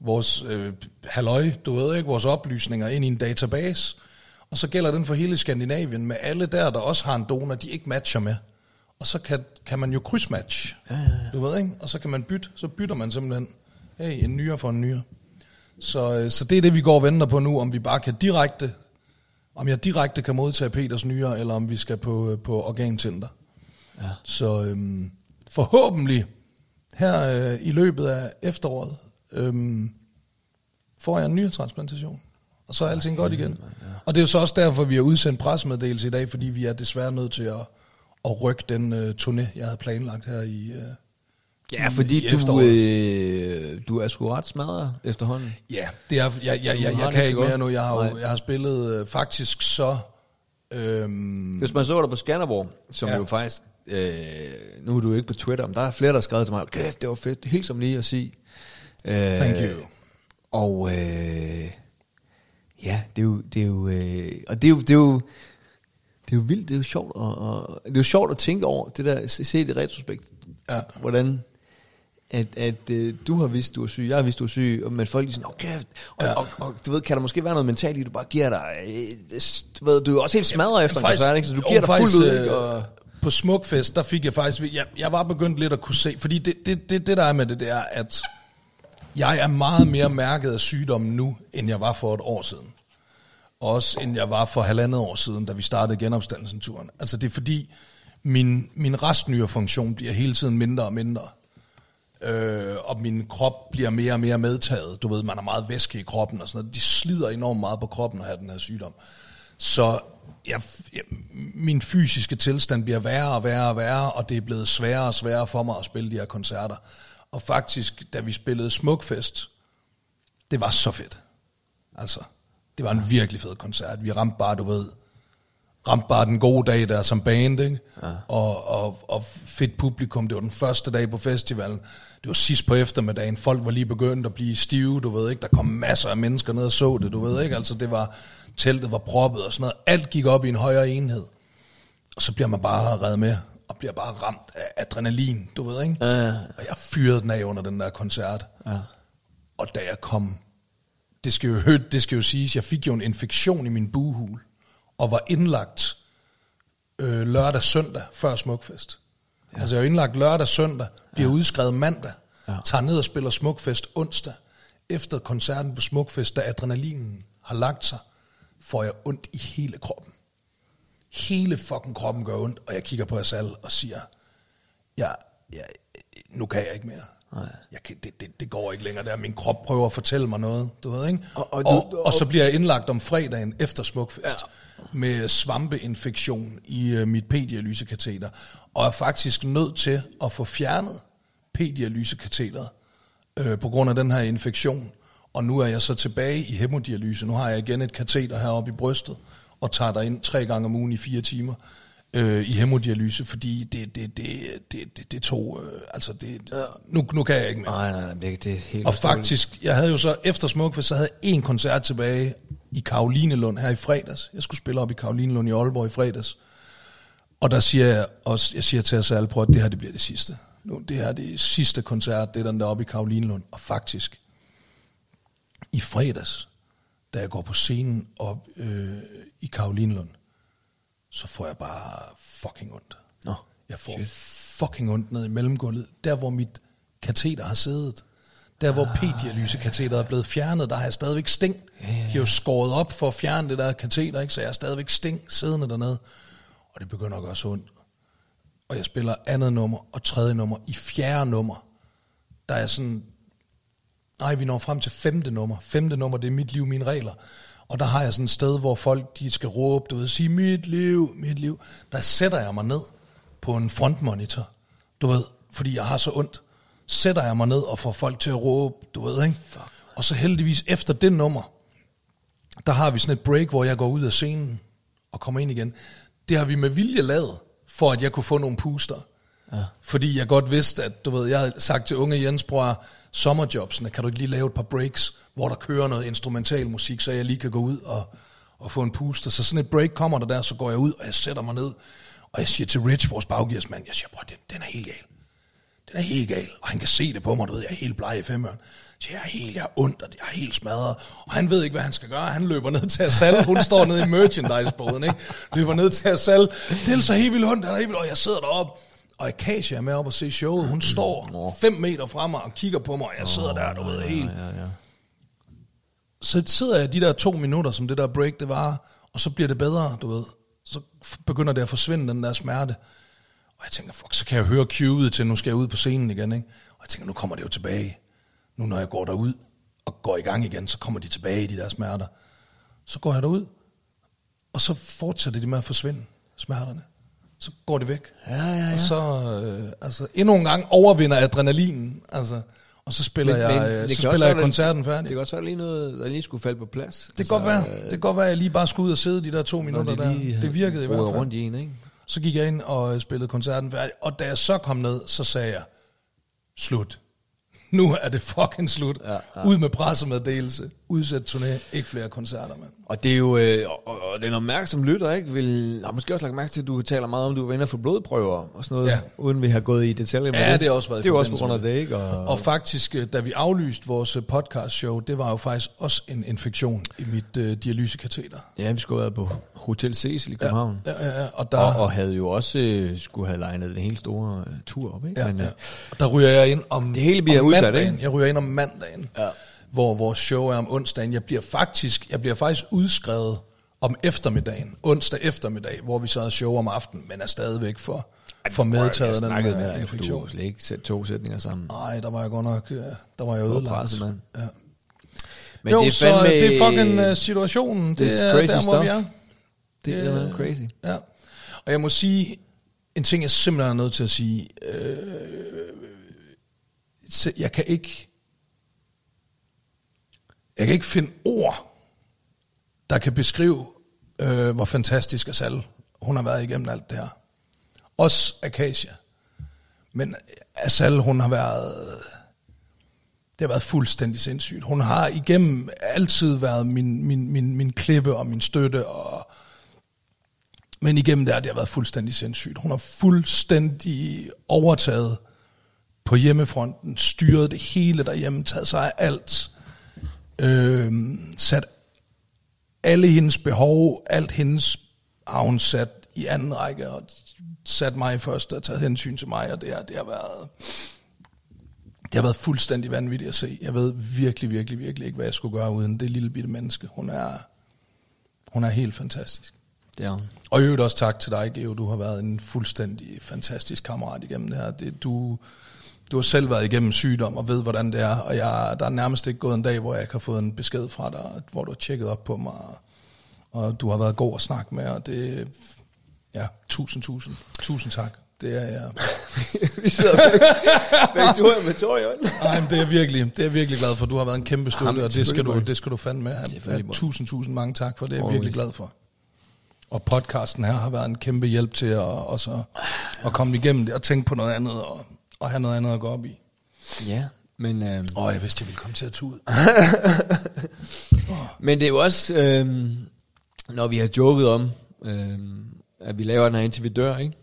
vores øh, halløj, du ved ikke, vores oplysninger ind i en database, og så gælder den for hele Skandinavien med alle der, der også har en donor, de ikke matcher med. Og så kan, kan man jo krydsmatch, ja, ja, ja. du ved ikke? Og så kan man bytte, så bytter man simpelthen, hey, en nyere for en nyere. Så, øh, så det er det, vi går og venter på nu, om vi bare kan direkte, om jeg direkte kan modtage Peters nyere, eller om vi skal på, øh, på organtænder. Ja. Så øhm, forhåbentlig her øh, i løbet af efteråret øhm, får jeg en nyretransplantation. Og så er alting godt igen. Og det er jo så også derfor, vi har udsendt pressemeddelelse i dag, fordi vi er desværre nødt til at, at rykke den øh, turné, jeg havde planlagt her i, øh, Ja, fordi i du, øh, du er sgu ret smadret efterhånden. Ja, det er, jeg, jeg, jeg, jeg, jeg kan ikke mere nu. Jeg har, jo, jeg har spillet øh, faktisk så... Øhm, Hvis man så dig på Skanderborg, som ja. jo faktisk, øh, nu er du ikke på Twitter, men der er flere, der har skrevet til mig, kæft, det var fedt, helt som lige at sige. Øh, Thank you. Og øh, ja, det er jo, det er jo, øh, og det er jo, det er jo, det er jo vildt, det er jo sjovt, og, og det er jo sjovt at tænke over, det der, se, det i retrospekt, Ja. hvordan, at, at øh, du har vidst, du er syg, jeg har vidst, du er syg, og- men folk er sådan, okay, og, Ja. ja. og, og, du ved, kan der måske være noget mentalt i, du bare giver dig, øh, du ved, du er også helt smadret efter en Faktisk- koncert, ikke? så du jo, giver dig faktisk, fuldt ud, øh, ikke? Og, På Smukfest, der fik jeg faktisk... Jeg, jeg var begyndt lidt at kunne se... Fordi det, det, det, det der er med det, det er, at jeg er meget mere mærket af sygdommen nu, end jeg var for et år siden. Også end jeg var for halvandet år siden, da vi startede genopstandelsen-turen. Altså det er fordi, min, min restnyrefunktion bliver hele tiden mindre og mindre. Øh, og min krop bliver mere og mere medtaget. Du ved, man har meget væske i kroppen og sådan noget. De slider enormt meget på kroppen at have den her sygdom. Så jeg, jeg, min fysiske tilstand bliver værre og værre og værre, og det er blevet sværere og sværere for mig at spille de her koncerter. Og faktisk, da vi spillede Smukfest, det var så fedt. Altså, det var en virkelig fed koncert. Vi ramte bare, du ved, ramte bare den gode dag der som band, ikke? Ja. Og, og, og fedt publikum. Det var den første dag på festivalen. Det var sidst på eftermiddagen. Folk var lige begyndt at blive stive, du ved ikke. Der kom masser af mennesker ned og så det, du ved ikke. Altså det var, teltet var proppet og sådan noget. Alt gik op i en højere enhed. Og så bliver man bare reddet med, og bliver bare ramt af adrenalin, du ved ikke. Ja. Og jeg fyrede den af under den der koncert. Ja. Og da jeg kom, det skal jo, det skal jo siges, jeg fik jo en infektion i min buhul, og var indlagt øh, lørdag søndag før Smukfest. Ja. Altså jeg er indlagt lørdag søndag, bliver ja. udskrevet mandag, ja. tager ned og spiller Smukfest onsdag, efter koncerten på Smukfest, da adrenalinen har lagt sig, får jeg ondt i hele kroppen. Hele fucking kroppen gør ondt, og jeg kigger på Asal og siger, ja, ja, nu kan jeg ikke mere. Jeg kan, det, det, det går ikke længere der. Min krop prøver at fortælle mig noget, du ved, ikke? Og, og, og, og, og så bliver jeg indlagt om fredagen efter Smukfest ja. med svampeinfektion i uh, mit p-dialysekateter, og er faktisk nødt til at få fjernet p-dialysekateteret øh, på grund af den her infektion. Og nu er jeg så tilbage i hemodialyse. Nu har jeg igen et kateter heroppe i brystet, og tager der ind tre gange om ugen i fire timer øh, i hemodialyse, fordi det, det, det, det, det, det tog, øh, altså det, nu, nu kan jeg ikke mere. Nej, nej, det, det er helt Og faktisk, jeg havde jo så efter Smukfest, så havde jeg en koncert tilbage i Karolinelund her i fredags. Jeg skulle spille op i Karolinelund i Aalborg i fredags. Og der siger jeg også, jeg siger til os alle, prøv at det her det bliver det sidste. Nu, det her det sidste koncert, det er den der oppe i Karolinelund. Og faktisk, i fredags, da jeg går på scenen op øh, i Karolinelund, så får jeg bare fucking ondt. Nå, Jeg får shit. fucking ondt ned i mellemgulvet. Der, hvor mit kateter har siddet. Der, hvor ah, p-dialysekateteret er blevet fjernet, der har jeg stadigvæk sting. Ja, ja, ja. De har jo skåret op for at fjerne det der kateter, ikke? så jeg har stadigvæk sting siddende dernede. Og det begynder at gøre så ondt. Og jeg spiller andet nummer og tredje nummer. I fjerde nummer, der er sådan... Nej, vi når frem til femte nummer. Femte nummer, det er mit liv, mine regler. Og der har jeg sådan et sted, hvor folk de skal råbe, du ved, sige mit liv, mit liv. Der sætter jeg mig ned på en frontmonitor, du ved, fordi jeg har så ondt. Sætter jeg mig ned og får folk til at råbe, du ved, ikke? Og så heldigvis efter det nummer, der har vi sådan et break, hvor jeg går ud af scenen og kommer ind igen. Det har vi med vilje lavet, for at jeg kunne få nogle puster. Ja. Fordi jeg godt vidste, at du ved, jeg havde sagt til unge Jens, bror, sommerjobsene, kan du ikke lige lave et par breaks, hvor der kører noget instrumental musik, så jeg lige kan gå ud og, og få en puster. Så sådan et break kommer der der, så går jeg ud, og jeg sætter mig ned, og jeg siger til Rich, vores baggearsmand, jeg siger, bror, den, den er helt gal. Den er helt gal, og han kan se det på mig, du ved, jeg er helt bleg i femøren. Så jeg er helt, jeg er ondt, og jeg er helt smadret. Og han ved ikke, hvad han skal gøre. Han løber ned til Asal. Hun står nede i merchandise-boden, ikke? Løber ned til Asal. Det er så helt vildt ondt, han er helt vildt, og jeg sidder deroppe. Og Akasia er med op og se showet. Hun står fem meter fra mig og kigger på mig, og jeg sidder der, du ved, helt. Ja, ja. Så sidder jeg de der to minutter, som det der break det var, og så bliver det bedre, du ved. Så begynder det at forsvinde, den der smerte. Og jeg tænker, fuck, så kan jeg høre cueet til, nu skal jeg ud på scenen igen, ikke? Og jeg tænker, nu kommer det jo tilbage. Nu når jeg går derud og går i gang igen, så kommer de tilbage, de der smerter. Så går jeg derud, og så fortsætter de med at forsvinde, smerterne. Så går det væk. Ja, ja, ja. Og så øh, altså, endnu en gang overvinder adrenalinen, altså, og så spiller Men- jeg, men øh, det så spiller jeg være, koncerten Det færdig. kan også være lige noget, der lige skulle falde på plads. Det kan godt være. Det kan godt være, at jeg lige bare skulle ud og sidde de der to minutter der. Det virkede i hvert fald. rundt i en, ikke? Så gik jeg ind og øh, spillede koncerten færdig, og da jeg så kom ned, så sagde jeg, slut. Nu er det fucking slut. Ja, ja. Ud med pressemeddelelse. Udsæt turné. Ikke flere koncerter, mand. Og det er jo, øh, og, og den opmærksom lytter, ikke, vil, har måske også lagt mærke til, at du taler meget om, at du og få blodprøver og sådan noget, Ja. ja. uden vi har gået i detaljer med Ja, det. det har også været Det er jo også på grund af det, ikke? Og, Og faktisk, øh, da vi aflyste vores podcast show, det var jo faktisk også en infektion i mit øh, dialysekateter. ja, vi skulle have været på Hotel Cecil i København. Ja, ja, ja. Og der, Og, og havde jo også øh, skulle have legnet den helt store øh, tur op, ikke? ja, Men, ja. øh, Og der ryger jeg ind om, Det hele bliver om udsat, mandagen. ikke? Jeg ryger ind om mandagen, Ja. Hvor vores show er om onsdagen. Jeg bliver faktisk, jeg bliver faktisk udskrevet om eftermiddagen, onsdag eftermiddag, hvor vi så har show om aftenen, men er stadigvæk for, for medtaget den øh, med du infektion. kunne slet ikke sætte to sætninger sammen. Nej, der var jeg godt nok, øh, der var jeg ødelagt. Ja. Men jo, det er så det er fucking uh, situationen. Det, det er crazy der, hvor vi stuff. er. Det er man crazy. Ja. Og jeg må sige, en ting jeg simpelthen er nødt til at sige, øh, jeg kan ikke, jeg kan ikke finde ord, der kan beskrive, øh, hvor fantastisk Asal hun har været igennem alt det her. Også Akasia. Men Asal, hun har været, det har været fuldstændig sindssygt. Hun har igennem altid været min, min, min, min klippe og min støtte, og, men igennem der, det har været fuldstændig sindssygt. Hun har fuldstændig overtaget på hjemmefronten, styret det hele derhjemme, taget sig af alt, øh, sat alle hendes behov, alt hendes har hun sat i anden række, og sat mig først og taget hensyn til mig, og det har, det har været det har været fuldstændig vanvittigt at se. Jeg ved virkelig, virkelig, virkelig ikke, hvad jeg skulle gøre uden det lille bitte menneske. Hun er, hun er helt fantastisk. Det er hun. Og i øvrigt også tak til dig, Geo. Du har været en fuldstændig fantastisk kammerat igennem det her. Det, du, du har selv været igennem sygdom og ved, hvordan det er. Og jeg, der er nærmest ikke gået en dag, hvor jeg ikke har fået en besked fra dig, hvor du har tjekket op på mig. Og, og du har været god at snakke med, og det... Ja, tusind, tusind, tusind tak. Det er jeg. Vi sidder begge to med tår i øjnene. Nej, men det er virkelig, det er jeg virkelig glad for. Du har været en kæmpe støtte, Jamen, og det skal, du, det skal du fandme have. Selvfølgelig, Ja, Morten. tusind, tusind mange tak for det. er jeg virkelig glad for. Og podcasten her har været en kæmpe hjælp til at, også at komme igennem det og tænke på noget andet og, og have noget andet at gå op i. Ja, men, øh, Åh, oh, jeg vidste, jeg ville komme til at tude. men det er jo også, øh, når vi har joket om, øh, at vi laver den her indtil vi dør, ikke?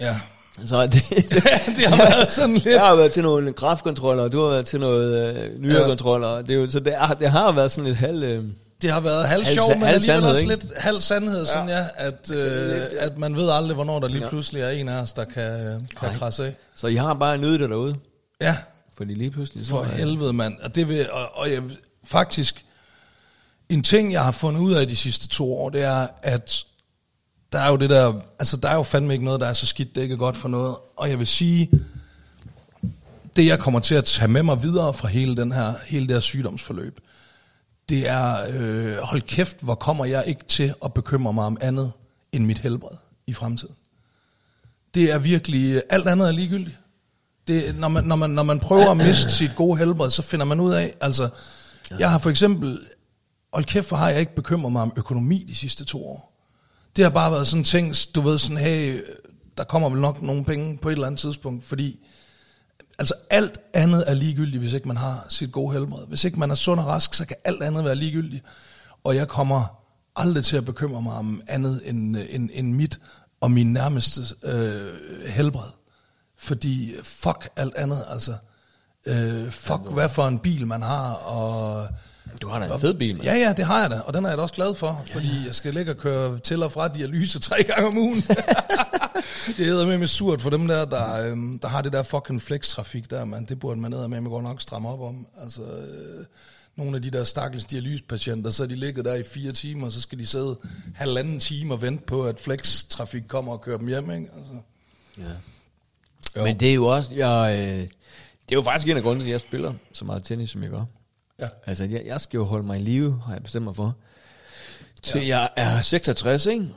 Ja. Så det, det har været sådan lidt... jeg har været til nogle kraftkontroller, og du har været til noget øh, nyrekontroller. Det er jo, så det, er, det har været sådan lidt halv... Øh, Det har været halv sjov, men alligevel sandhed, også ikke? lidt halv sandhed, sådan ja, at, øh, at man ved aldrig, hvornår der lige Ja. pludselig er en af os, der kan, kan krasse af. så I har bare nydet det derude, Ja, fordi lige pludselig så... For er- helvede, mand. Og, det vil, og, og jeg, faktisk, en ting, jeg har fundet ud af de sidste to år, det er, at der er jo det der, altså der er jo fandme ikke noget, der er så skidt, det ikke er godt for noget. Og jeg vil sige, det jeg kommer til at tage med mig videre fra hele, den her, hele det her sygdomsforløb, det er, øh, hold kæft, hvor kommer jeg ikke til at bekymre mig om andet end mit helbred i fremtiden. Det er virkelig, alt andet er ligegyldigt. Det, når, man, når, man, når man prøver at miste sit gode helbred, så finder man ud af, altså, jeg har for eksempel, hold kæft, hvor har jeg ikke bekymret mig om økonomi de sidste to år. Det har bare været sådan ting, du ved sådan, hey, der kommer vel nok nogle penge på et eller andet tidspunkt, fordi altså alt andet er ligegyldigt, hvis ikke man har sit gode helbred. Hvis ikke man er sund og rask, så kan alt andet være ligegyldigt. Og jeg kommer aldrig til at bekymre mig om andet end, end, end mit og min nærmeste øh, helbred. Fordi fuck alt andet, altså. Øh, fuck hvad for en bil man har, og... Du har da en fed bil, mand. Ja, ja, det har jeg da, og den er jeg da også glad for, ja. fordi jeg skal ligge og køre til og fra dialyse tre gange om ugen. det hedder med med surt for dem der, der, øhm, der har det der fucking flex-trafik der, man. Det burde man ned med, med godt nok stramme op om. Altså, øh, nogle af de der stakkels dialysepatienter, så er de ligget der i fire timer, og så skal de sidde halvanden time og vente på, at flex-trafik kommer og kører dem hjem, ikke? Altså, Ja. Jo. Men det er jo også, jeg, øh, det er jo faktisk en af grundene til, at jeg spiller så meget tennis, som jeg gør. ja. Altså, jeg, jeg skal jo holde mig i live, har jeg bestemt mig for. Til ja. jeg er 66, ikke?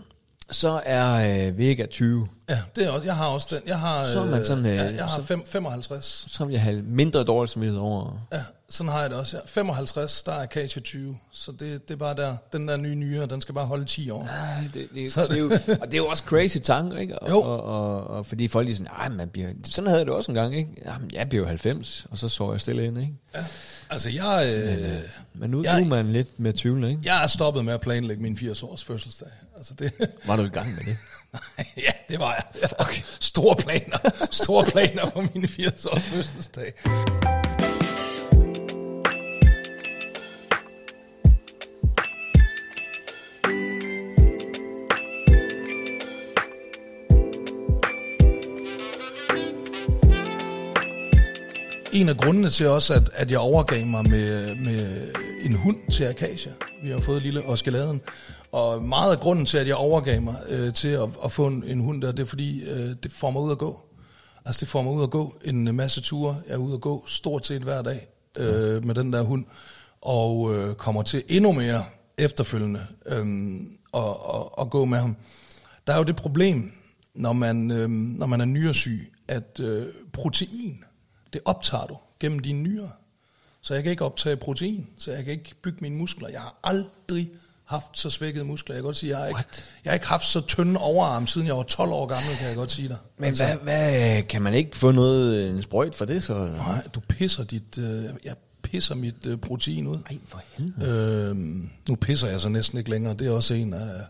Så er øh, Vega 20. ja, det er også, jeg har også den. Jeg har, Så er man sådan, øh, ja, jeg har så- fem, 55. Så vil jeg have mindre dårligt smittet over. Ja, sådan har jeg det også. Ja. 55, der er Acacia 20. Så det, det er bare der. Den der nye nyere, den skal bare holde 10 år. Ej, det, det, Så er det, det, er jo, og det er jo også crazy tanker, ikke? Og, Jo. Og, og, og, fordi folk er sådan, nej, man bliver, sådan havde jeg det også en gang, ikke? Jamen, jeg bliver jo 90, og så så jeg stille ind, ikke? Ja. Altså, jeg, øh, Men nu, Jeg- nu er man lidt mere tvivlende, ikke? jeg er stoppet med at planlægge min 80-års fødselsdag. Altså, det... Var du i gang med det? Nej, ja, det var jeg. Fuck. Store planer. Store planer på min 80-års fødselsdag. En af grundene til også, at, at jeg overgav mig med, med en hund til Acacia. Vi har fået lille Oskeladen. Og meget af grunden til, at jeg overgav mig øh, til at, at få en, en hund der, det er fordi, øh, det får mig ud at gå. Altså det får mig ud at gå en masse ture. Jeg er ude at gå stort set hver dag øh, med den der hund. Og øh, kommer til endnu mere efterfølgende øh, og, og, og gå med ham. Der er jo det problem, når man, øh, når man er nyresyg, at øh, protein, det optager du gennem dine nyrer. Så jeg kan ikke optage protein, så jeg kan ikke bygge mine muskler. Jeg har aldrig haft så svækkede muskler. Jeg kan godt sige, jeg har, ikke, jeg har ikke haft så tynde overarm, siden jeg var 12 år gammel, kan jeg godt sige dig. Men altså, hvad, hvad, kan man ikke få noget, en sprøjt for det, så? Nej, du pisser dit, øh, jeg pisser mit øh, protein ud. Nej, for helvede. Øh, nu pisser jeg så næsten ikke længere. Det er også en af,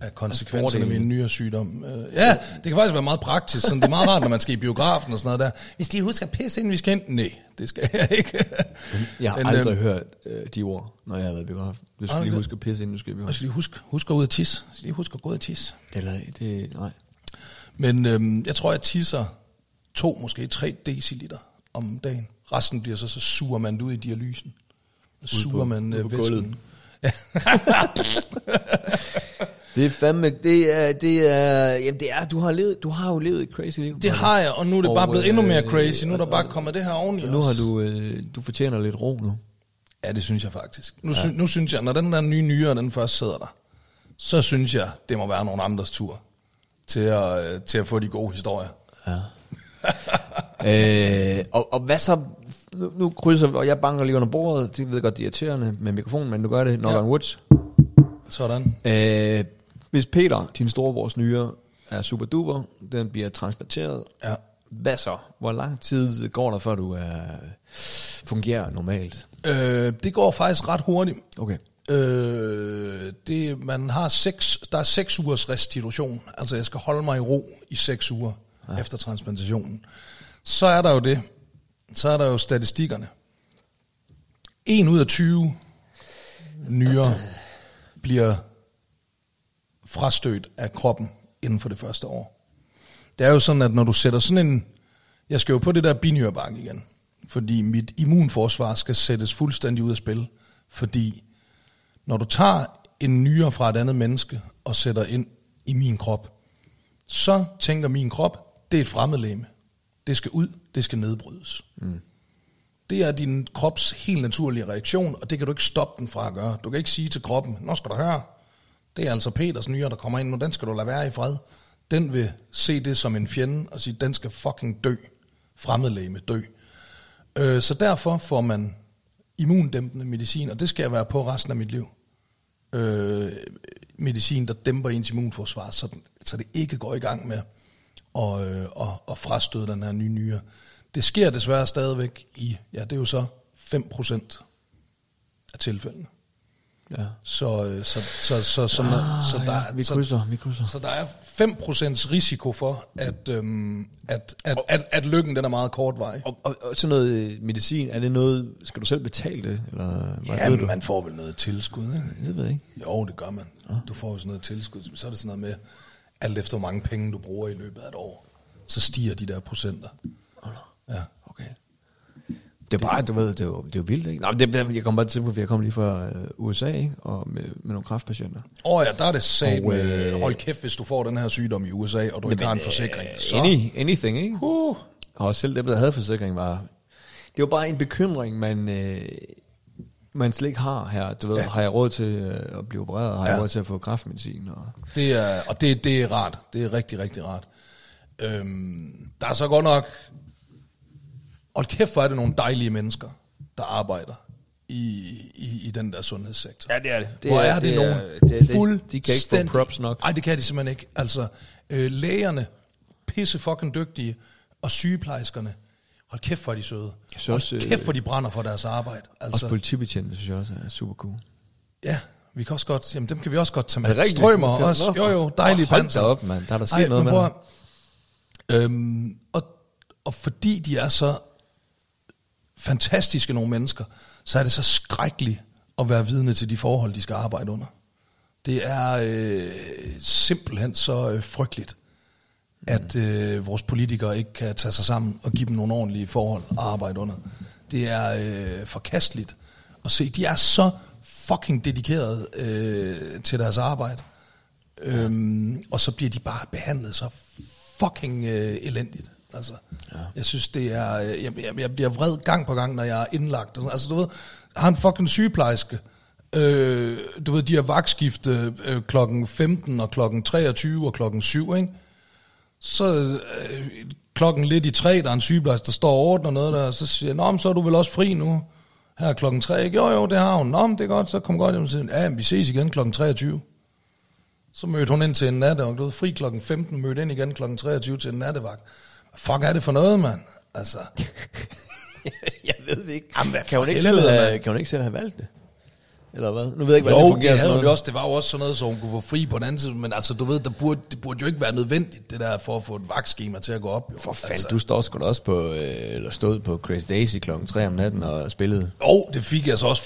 af konsekvenserne af min nyere sygdom. Øh, ja, det kan faktisk være meget praktisk. Sådan, det er meget rart, når man skal i biografen og sådan noget der. Hvis de husker pisse, inden vi skal ind. Nej, det skal jeg ikke. Jeg har Men, aldrig øh, hørt øh, de ord, når jeg har været i biografen. Du skal lige huske at pisse, inden du skal i Og biografen. så lige husk, husk at ud og tisse. Så lige husk at gå ud og tisse. Eller, det, nej. Men øhm, jeg tror, jeg tisser to, måske tre deciliter om dagen. Resten bliver så, så suger man det ud i dialysen. Suger man øh, væsken. gulvet. Det er fandme, det er, det er, jamen det er, du har, levet, du har jo levet et crazy liv. Det har jeg, og nu er det Og, bare blevet endnu mere øh, crazy. Nu er der bare kommet det her oveni Og nu har du, øh, du fortjener lidt ro nu. Ja, det synes jeg faktisk. Nu, sy- nu synes jeg, når den der nye nyere, den først sidder der, så synes jeg, det må være nogen andres tur til at, øh, til at få de gode historier. øh, og, og hvad så, nu, nu krydser, og jeg banker lige under bordet, det ved godt, det er irriterende med mikrofonen, men du gør det, knock Ja. woods. Sådan. Øh, hvis Peter, din storebrors nyre, er super duper, den bliver transplanteret, Ja. hvad så? Hvor lang tid går der, før du er, fungerer normalt? Øh, det går faktisk ret hurtigt. Okay. Øh, det, man har seks, der er seks ugers restitution. Altså jeg skal holde mig i ro i seks uger ja. efter transplantationen. Så er der jo det. Så er der jo statistikkerne. En ud af 20 nyere bliver frastødt af kroppen inden for det første år. Det er jo sådan, at når du sætter sådan en... Jeg skal jo på det der binyrbark igen, fordi mit immunforsvar skal sættes fuldstændig ud af spil, fordi når du tager en nyre fra et andet menneske og sætter ind i min krop, så tænker min krop, det er et fremmedlæme. Det skal ud, det skal nedbrydes. Mm. Det er din krops helt naturlige reaktion, og det kan du ikke stoppe den fra at gøre. Du kan ikke sige til kroppen, nå skal du høre, det er altså Peters nyre, der kommer ind nu, den skal du lade være i fred. Den vil se det som en fjende og sige, den skal fucking dø. Fremmedlæme dø. Øh, så derfor får man immundæmpende medicin, og det skal jeg være på resten af mit liv. Øh, medicin, der dæmper ens immunforsvar, så, den, så det ikke går i gang med at, øh, at, at frastøde den her nye nyre. Det sker desværre stadigvæk i, ja det er jo så 5% af tilfældene. Ja. Så, øh, så, så, så, så, ah, så, der, ja, vi så, krydser, vi krydser. så der er 5% risiko for, at, øhm, at, at, at, at lykken den er meget kortvarig. Og, og, og sådan noget øh, medicin, er det noget, skal du selv betale det? Eller Ja, du? man får vel noget tilskud, ikke? Det ved jeg ikke. Jo, det gør man. Du får jo sådan noget tilskud. Så er det sådan noget med, alt efter hvor mange penge du bruger i løbet af et år, så stiger de der procenter. Ja. Okay. Det er bare, du ved, det er jo, det er jo vildt, ikke? Nå, men det, det, jeg kom bare til, for jeg kom lige fra øh, USA, ikke? Og med, med nogle kraftpatienter. Åh oh ja, der er det sat med, øh, hold kæft, hvis du får den her sygdom i USA, og du ikke har en forsikring. Så, Any, anything, ikke? uh, Og selv dem, der havde forsikring, var... Det var bare en bekymring, man, øh, man slet ikke har her. Du ved, ja. har jeg råd til øh, at blive opereret? Har jeg Ja. råd til at få kraftmedicin? Og, Det er, og det, det er rart. Det er rigtig, rigtig rart. Øhm, der er så godt nok... Hold kæft, hvor er det nogle dejlige mennesker, der arbejder i, i, i den der sundhedssektor. Ja, det er det. Det Hvor er- er det, det er- nogen det er- det- fuldstændig... de kan ikke få props nok. Nej, det kan de simpelthen ikke. Altså, øh, lægerne, pisse fucking dygtige, og sygeplejerskerne, hold kæft, hvor er de søde. Jeg synes Hold også, øh, kæft, hvor de brænder for deres arbejde. også Altså, politibetjente, synes jeg også er super cool. ja, vi kan også godt, jamen dem kan vi også godt tage Er det med. rigtigt? Strømmer Nå, også. for- Jo, jo, dejlige hold panser. da op, mand. Der er der sket Ej, noget med at- øhm, og, og fordi de er så fantastiske nogle mennesker, så er det så skrækkeligt at være vidne til de forhold, de skal arbejde under. Det er øh, simpelthen så øh, frygteligt, at øh, vores politikere ikke kan tage sig sammen og give dem nogle ordentlige forhold at arbejde under. Det er øh, forkasteligt at se. De er så fucking dedikeret øh, til deres arbejde. Øhm, og så bliver de bare behandlet så fucking øh, elendigt. Altså, ja. Jeg synes, det er... øh, Jeg, jeg, jeg bliver vred gang på gang, når jeg er indlagt. Og sådan. Altså, du ved, jeg har en fucking sygeplejerske. Øh, du ved, de har vagtskifte øh, klokken 15 og klokken 23 og klokken 7, ikke? Så øh, klokken lidt i tre, der er en sygeplejerske, der står og ordner noget der, og så siger jeg, Nå, så er du vel også fri nu? Her er klokken 3, ikke? Jo, jo, det har hun. Nå, det er godt, så kom godt hjem og siger, ja, vi ses igen klokken 23. Så mødte hun ind til en nattevagt. Du ved, fri klokken 15, mødte ind igen klokken 23 til en nattevagt. Fuck er det for noget, mand? Altså, jeg ved det ikke. Jamen, kan, hun for ikke selv have, kan hun ikke selv have valgt det? Eller hvad? Nu ved jeg ikke, hvordan jo, det fungerer. det, sådan hun noget. jo også, det var jo også sådan noget, så hun kunne få fri på den anden side. Men altså, du ved, der burde, det burde jo ikke være nødvendigt, det der, for at få et vagtskema til at gå op. Jo. For fanden, altså, du står sgu da også på, øh, eller stod på Crazy Daisy klokken 3 om natten og spillede. Jo, det fik jeg så også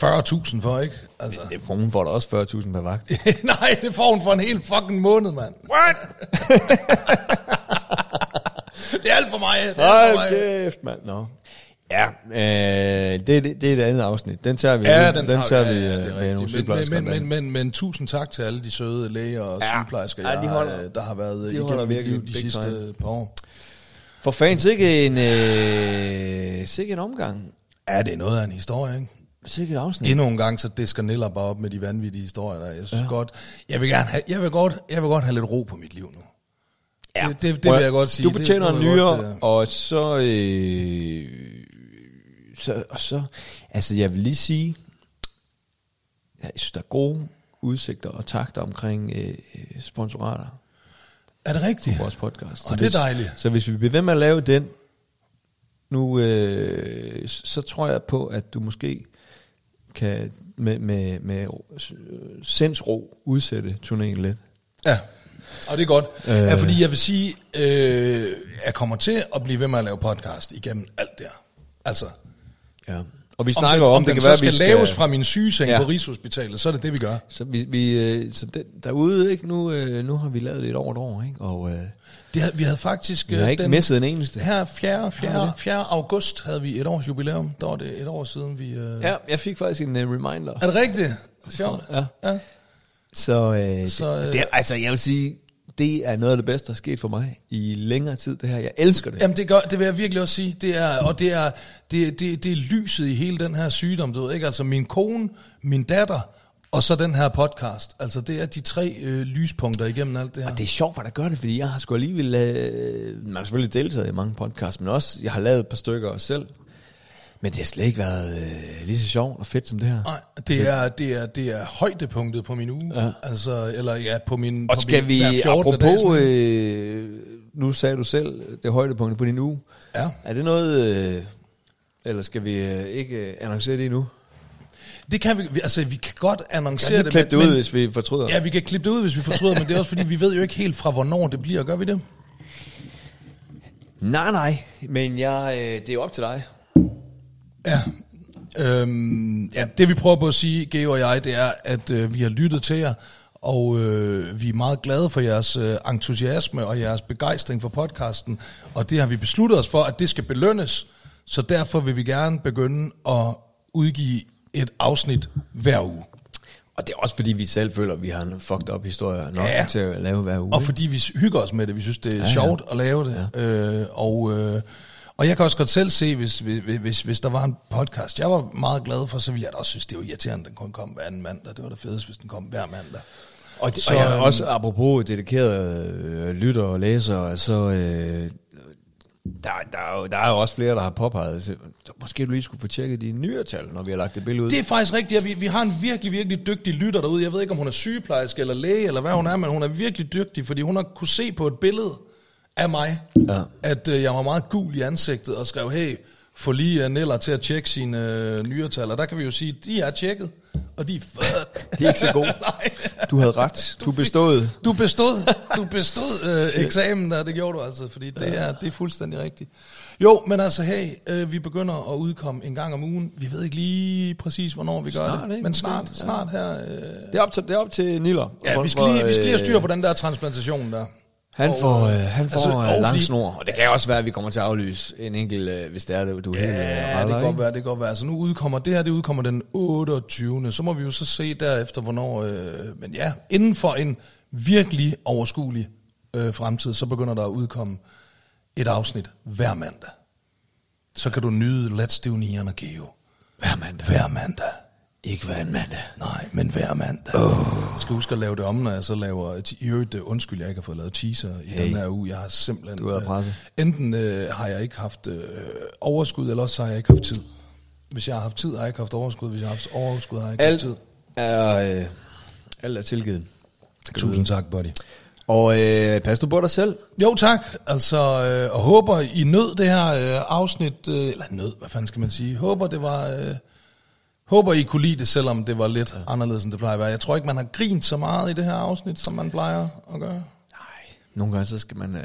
40.000 for, ikke? Altså. Det, hun får da også 40.000 per vagt. Nej, det får hun for en hel fucking måned, mand. What? Det er alt for mig. Det er Hold kæft, mand. Nå. Ja, øh, det, det, det er et andet afsnit. Den tager vi, Ja, den, den, tager ja, vi ja, øh, det er rigtigt. men, men, men, men, men, tusind tak til alle de søde læger og Ja. sygeplejersker, Ja, de jeg, holder- har, der har været de igennem mit virkelig liv de sidste time. par år. For fans, ikke en, øh, sikke en omgang. Ja, det er noget af en historie, ikke? Sikke et afsnit. Endnu en gang, så det skal Niller bare op med de vanvittige historier der. Jeg synes ja. godt, jeg vil gerne have, jeg vil godt, jeg vil godt have lidt ro på mit liv nu. Ja. Det, det, det vil jeg godt sige. Du fortjener en nyere, øh, og så, øh, så, og så, altså jeg vil lige sige, jeg synes, der er gode udsigter og takter omkring øh, sponsorater Er det rigtigt? på vores podcast. Og det er dejligt. Så hvis vi bliver ved med at lave den, nu, øh, så tror jeg på, at du måske kan med, med, med sindsro udsætte turnéen lidt. Ja, og det er godt. Øh. Ja, fordi jeg vil sige, øh, jeg kommer til at blive ved med at lave podcast igennem alt det her. Altså, Ja. Og vi om snakker den, om, om det den kan så være, skal, vi skal laves fra min sygeseng ja. På Rigshospitalet, så er det det, vi gør. Så vi, vi øh, så den, derude, ikke, nu, øh, nu har vi lavet det et over et år, ikke? Og øh, Det havde, vi havde faktisk... vi har øh, ikke misset en eneste. Her 4. Har 4. vi 4. august havde vi et års jubilæum. Der var det et år siden, vi... Øh... Ja, jeg fik faktisk en uh, reminder. Er det rigtigt? Sjovt. Ja. Ja. Så, øh, Så, øh, øh, det, altså, jeg vil sige, det er noget af det bedste, der er sket for mig i længere tid, det her. Jeg elsker det. Jamen det, gør, det vil jeg virkelig også sige. Det er, og det er, det, det, det er lyset i hele den her sygdom, du ved ikke? Altså min kone, min datter, og så den her podcast. Altså det er de tre øh, lyspunkter igennem alt det her. Og det er sjovt, hvad der gør det, fordi jeg har sgu alligevel... Øh, man har selvfølgelig deltaget i mange podcasts, men også, jeg har lavet et par stykker selv. Men det har slet ikke været øh, lige så sjovt og fedt som det her. Nej, det er, det, er, det er højdepunktet på min uge. Ja. Altså, eller ja, på min Og på skal min, vi, hver 14. apropos, dag, øh, nu sagde du selv, det er højdepunktet på din uge. Ja. Er det noget, øh, eller skal vi øh, ikke øh, annoncere det endnu? Det kan vi, altså vi kan godt Kan annoncere vi det, klippe det men, ud, hvis vi fortryder? Ja, vi kan klippe det ud, hvis vi fortryder, men det er også fordi, vi ved jo ikke helt fra, hvornår det bliver. Gør vi det? Nej, nej, men jeg, øh, det er jo op til dig. Ja. Øhm, ja, det vi prøver på at sige, Geo og jeg, det er, at øh, vi har lyttet til jer, og øh, vi er meget glade for jeres øh, entusiasme og jeres begejstring for podcasten, og det har vi besluttet os for, at det skal belønnes, så derfor vil vi gerne begynde at udgive et afsnit hver uge. Og det er også fordi, vi selv føler, at vi har en fucked up historie nok Ja. ja. til at lave hver uge. Og fordi vi hygger os med det, vi synes, det er ja, ja. sjovt at lave det. Ja. Øh, og, øh, og jeg kan også godt selv se, hvis, hvis, hvis, hvis der var en podcast, jeg var meget glad for, så ville jeg da også synes, det var irriterende, at den kun kom hver anden mandag. Det var da fedest, hvis den kom hver mandag. Og, det, Så, og jeg, øhm, også apropos dedikerede øh, lytter og læsere, så øh, der, der, er jo, der er jo også flere, der har påpeget, så, måske du lige skulle få tjekket de nyere tal, når vi har lagt det billede ud. Det er faktisk rigtigt. at Vi, vi har en virkelig, virkelig dygtig lytter derude. Jeg ved ikke, om hun er sygeplejerske eller læge, eller hvad hun er, men hun er virkelig dygtig, fordi hun har kunne se på et billede af mig, Ja. at øh, jeg var meget gul i ansigtet, og skrev, hey, få lige uh, Neller til at tjekke sine øh, nyretal. Og der kan vi jo sige, de er tjekket, og de er fuck. De er ikke så gode. Du havde ret. Du bestod. Du bestod, du bestod øh, eksamen der, det gjorde du altså, fordi det er, det er fuldstændig rigtigt. Jo, men altså, hey, øh, vi begynder at udkomme en gang om ugen. Vi ved ikke lige præcis, hvornår vi gør Snart, det, ikke? men snart, Måske, ja. snart her. Øh, Det er op til, det er op til Niller. ja, vi skal, lige, vi skal lige have styr på den der transplantation der. Han Og, får, øh, øh, han får altså, altså, og lang snor, og det kan også være, at vi kommer til at aflyse en enkelt, øh, hvis det er det, du er helt øh, Ja, det kan godt være, det kan godt være. Altså nu udkommer, det her det udkommer den 28. Så må vi jo så se derefter, hvornår... Øh, men ja, inden for en virkelig overskuelig øh, fremtid, så begynder der at udkomme et afsnit hver mandag. Så kan du nyde Let's Do Neon og Geo. Hver mandag. Hver mandag. Ikke hver mandag. Nej, men hver mandag. Oh. Jeg skal huske at lave det om, når jeg så laver... I øvrigt, øh, undskyld, jeg ikke har fået lavet teaser i Hey. den her uge. Jeg har simpelthen... Du været øh, presset. Enten øh, har jeg ikke haft øh, overskud, eller også har jeg ikke haft tid. Hvis jeg har haft tid, har jeg ikke haft overskud. Hvis jeg har haft overskud, har jeg ikke Alt haft tid. er, øh, alt er tilgivet. Tusind tak, buddy. Og øh, pas du på dig selv. Jo, tak. Altså, øh, og håber I nød det her øh, afsnit, øh, eller nød, hvad fanden skal man sige. Håber det var, øh, håber I kunne lide det, selvom det var lidt ja. anderledes, end det plejer at være. Jeg tror ikke, man har grint så meget i det her afsnit, som man plejer at gøre. Nej. Nogle gange så skal man, øh,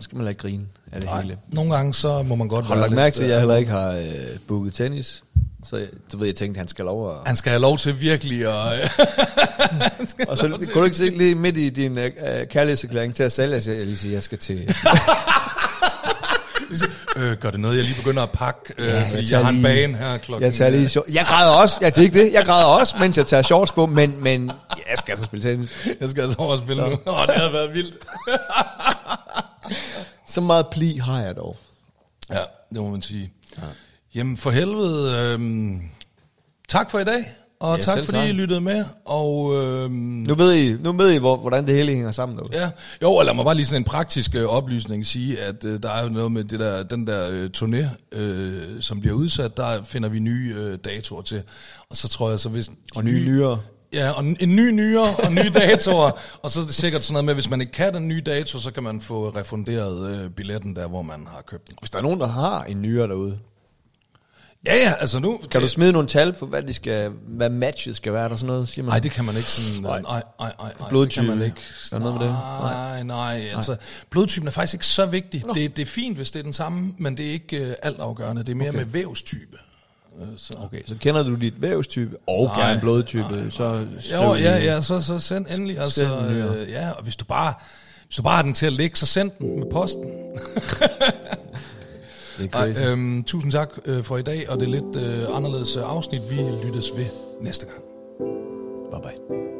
skal man lade grine af det hele. Nogle gange så må man godt lagt lidt, mærke til, at jeg øh, heller ikke har øh, booket tennis? Så du ved, jeg tænkte, han skal lov at... Han skal have lov til virkelig at... øh, Og så kunne du ikke se lige midt i din øh, kærlighedserklæring til at sælge, at jeg lige sige, at jeg skal til... Øh, gør det noget, jeg lige begynder at pakke, øh, Ja, jeg fordi jeg, tager har en lige- bane her klokken... Jeg tager lige short. Jeg græder også. Jeg, det er ikke det. Jeg græder også, mens jeg tager shorts på, men, men jeg skal altså spille tennis. Jeg skal altså over spille Så. nu. Åh, det havde været vildt. Så meget pli har jeg dog. Ja, det må man sige. Ja. Jamen for helvede, øhm, tak for i dag, og Ja, tak fordi tak. I lyttede med. Og øhm, Nu ved I, nu ved I hvor, hvordan det hele hænger sammen. Derude. ja, jo, og lad mig bare lige sådan en praktisk øh, oplysning sige, at øh, der er jo noget med det der, den der øh, turné, øh, som bliver udsat, der finder vi nye øh, datoer til. Og så tror jeg så, hvis... Og nye nyere. Ja, og en en ny nyere og nye datoer. og så er det sikkert sådan noget med, at hvis man ikke kan den nye dato, så kan man få refunderet øh, billetten der, hvor man har købt den. Hvis der er nogen, der har en nyere derude, Ja, ja, altså nu... kan du smide nogle tal på, hvad, de skal, hvad matchet skal være? Der sådan noget, siger man? Nej, det kan man ikke sådan... Nej. Nej, nej, nej, nej, Blodtype. Det kan man ikke. Er noget med det? Nej, nej, altså... Blodtypen er faktisk ikke så vigtig. Det, det er fint, hvis det er den samme, men det er ikke uh, alt afgørende. Det er mere okay. med vævstype. Øh, Så. Okay, så kender du dit vævstype og Nej, gerne blodtype, nej, så skriv Jo, ja, ja, så, så send endelig. Altså, Send den nyere. øh, ja, og hvis du bare... Hvis du bare har den til at ligge, så send den med posten. Det er og, øhm, tusind tak øh, for i dag, og det er lidt øh, anderledes afsnit. Vi lyttes ved næste gang. Bye bye.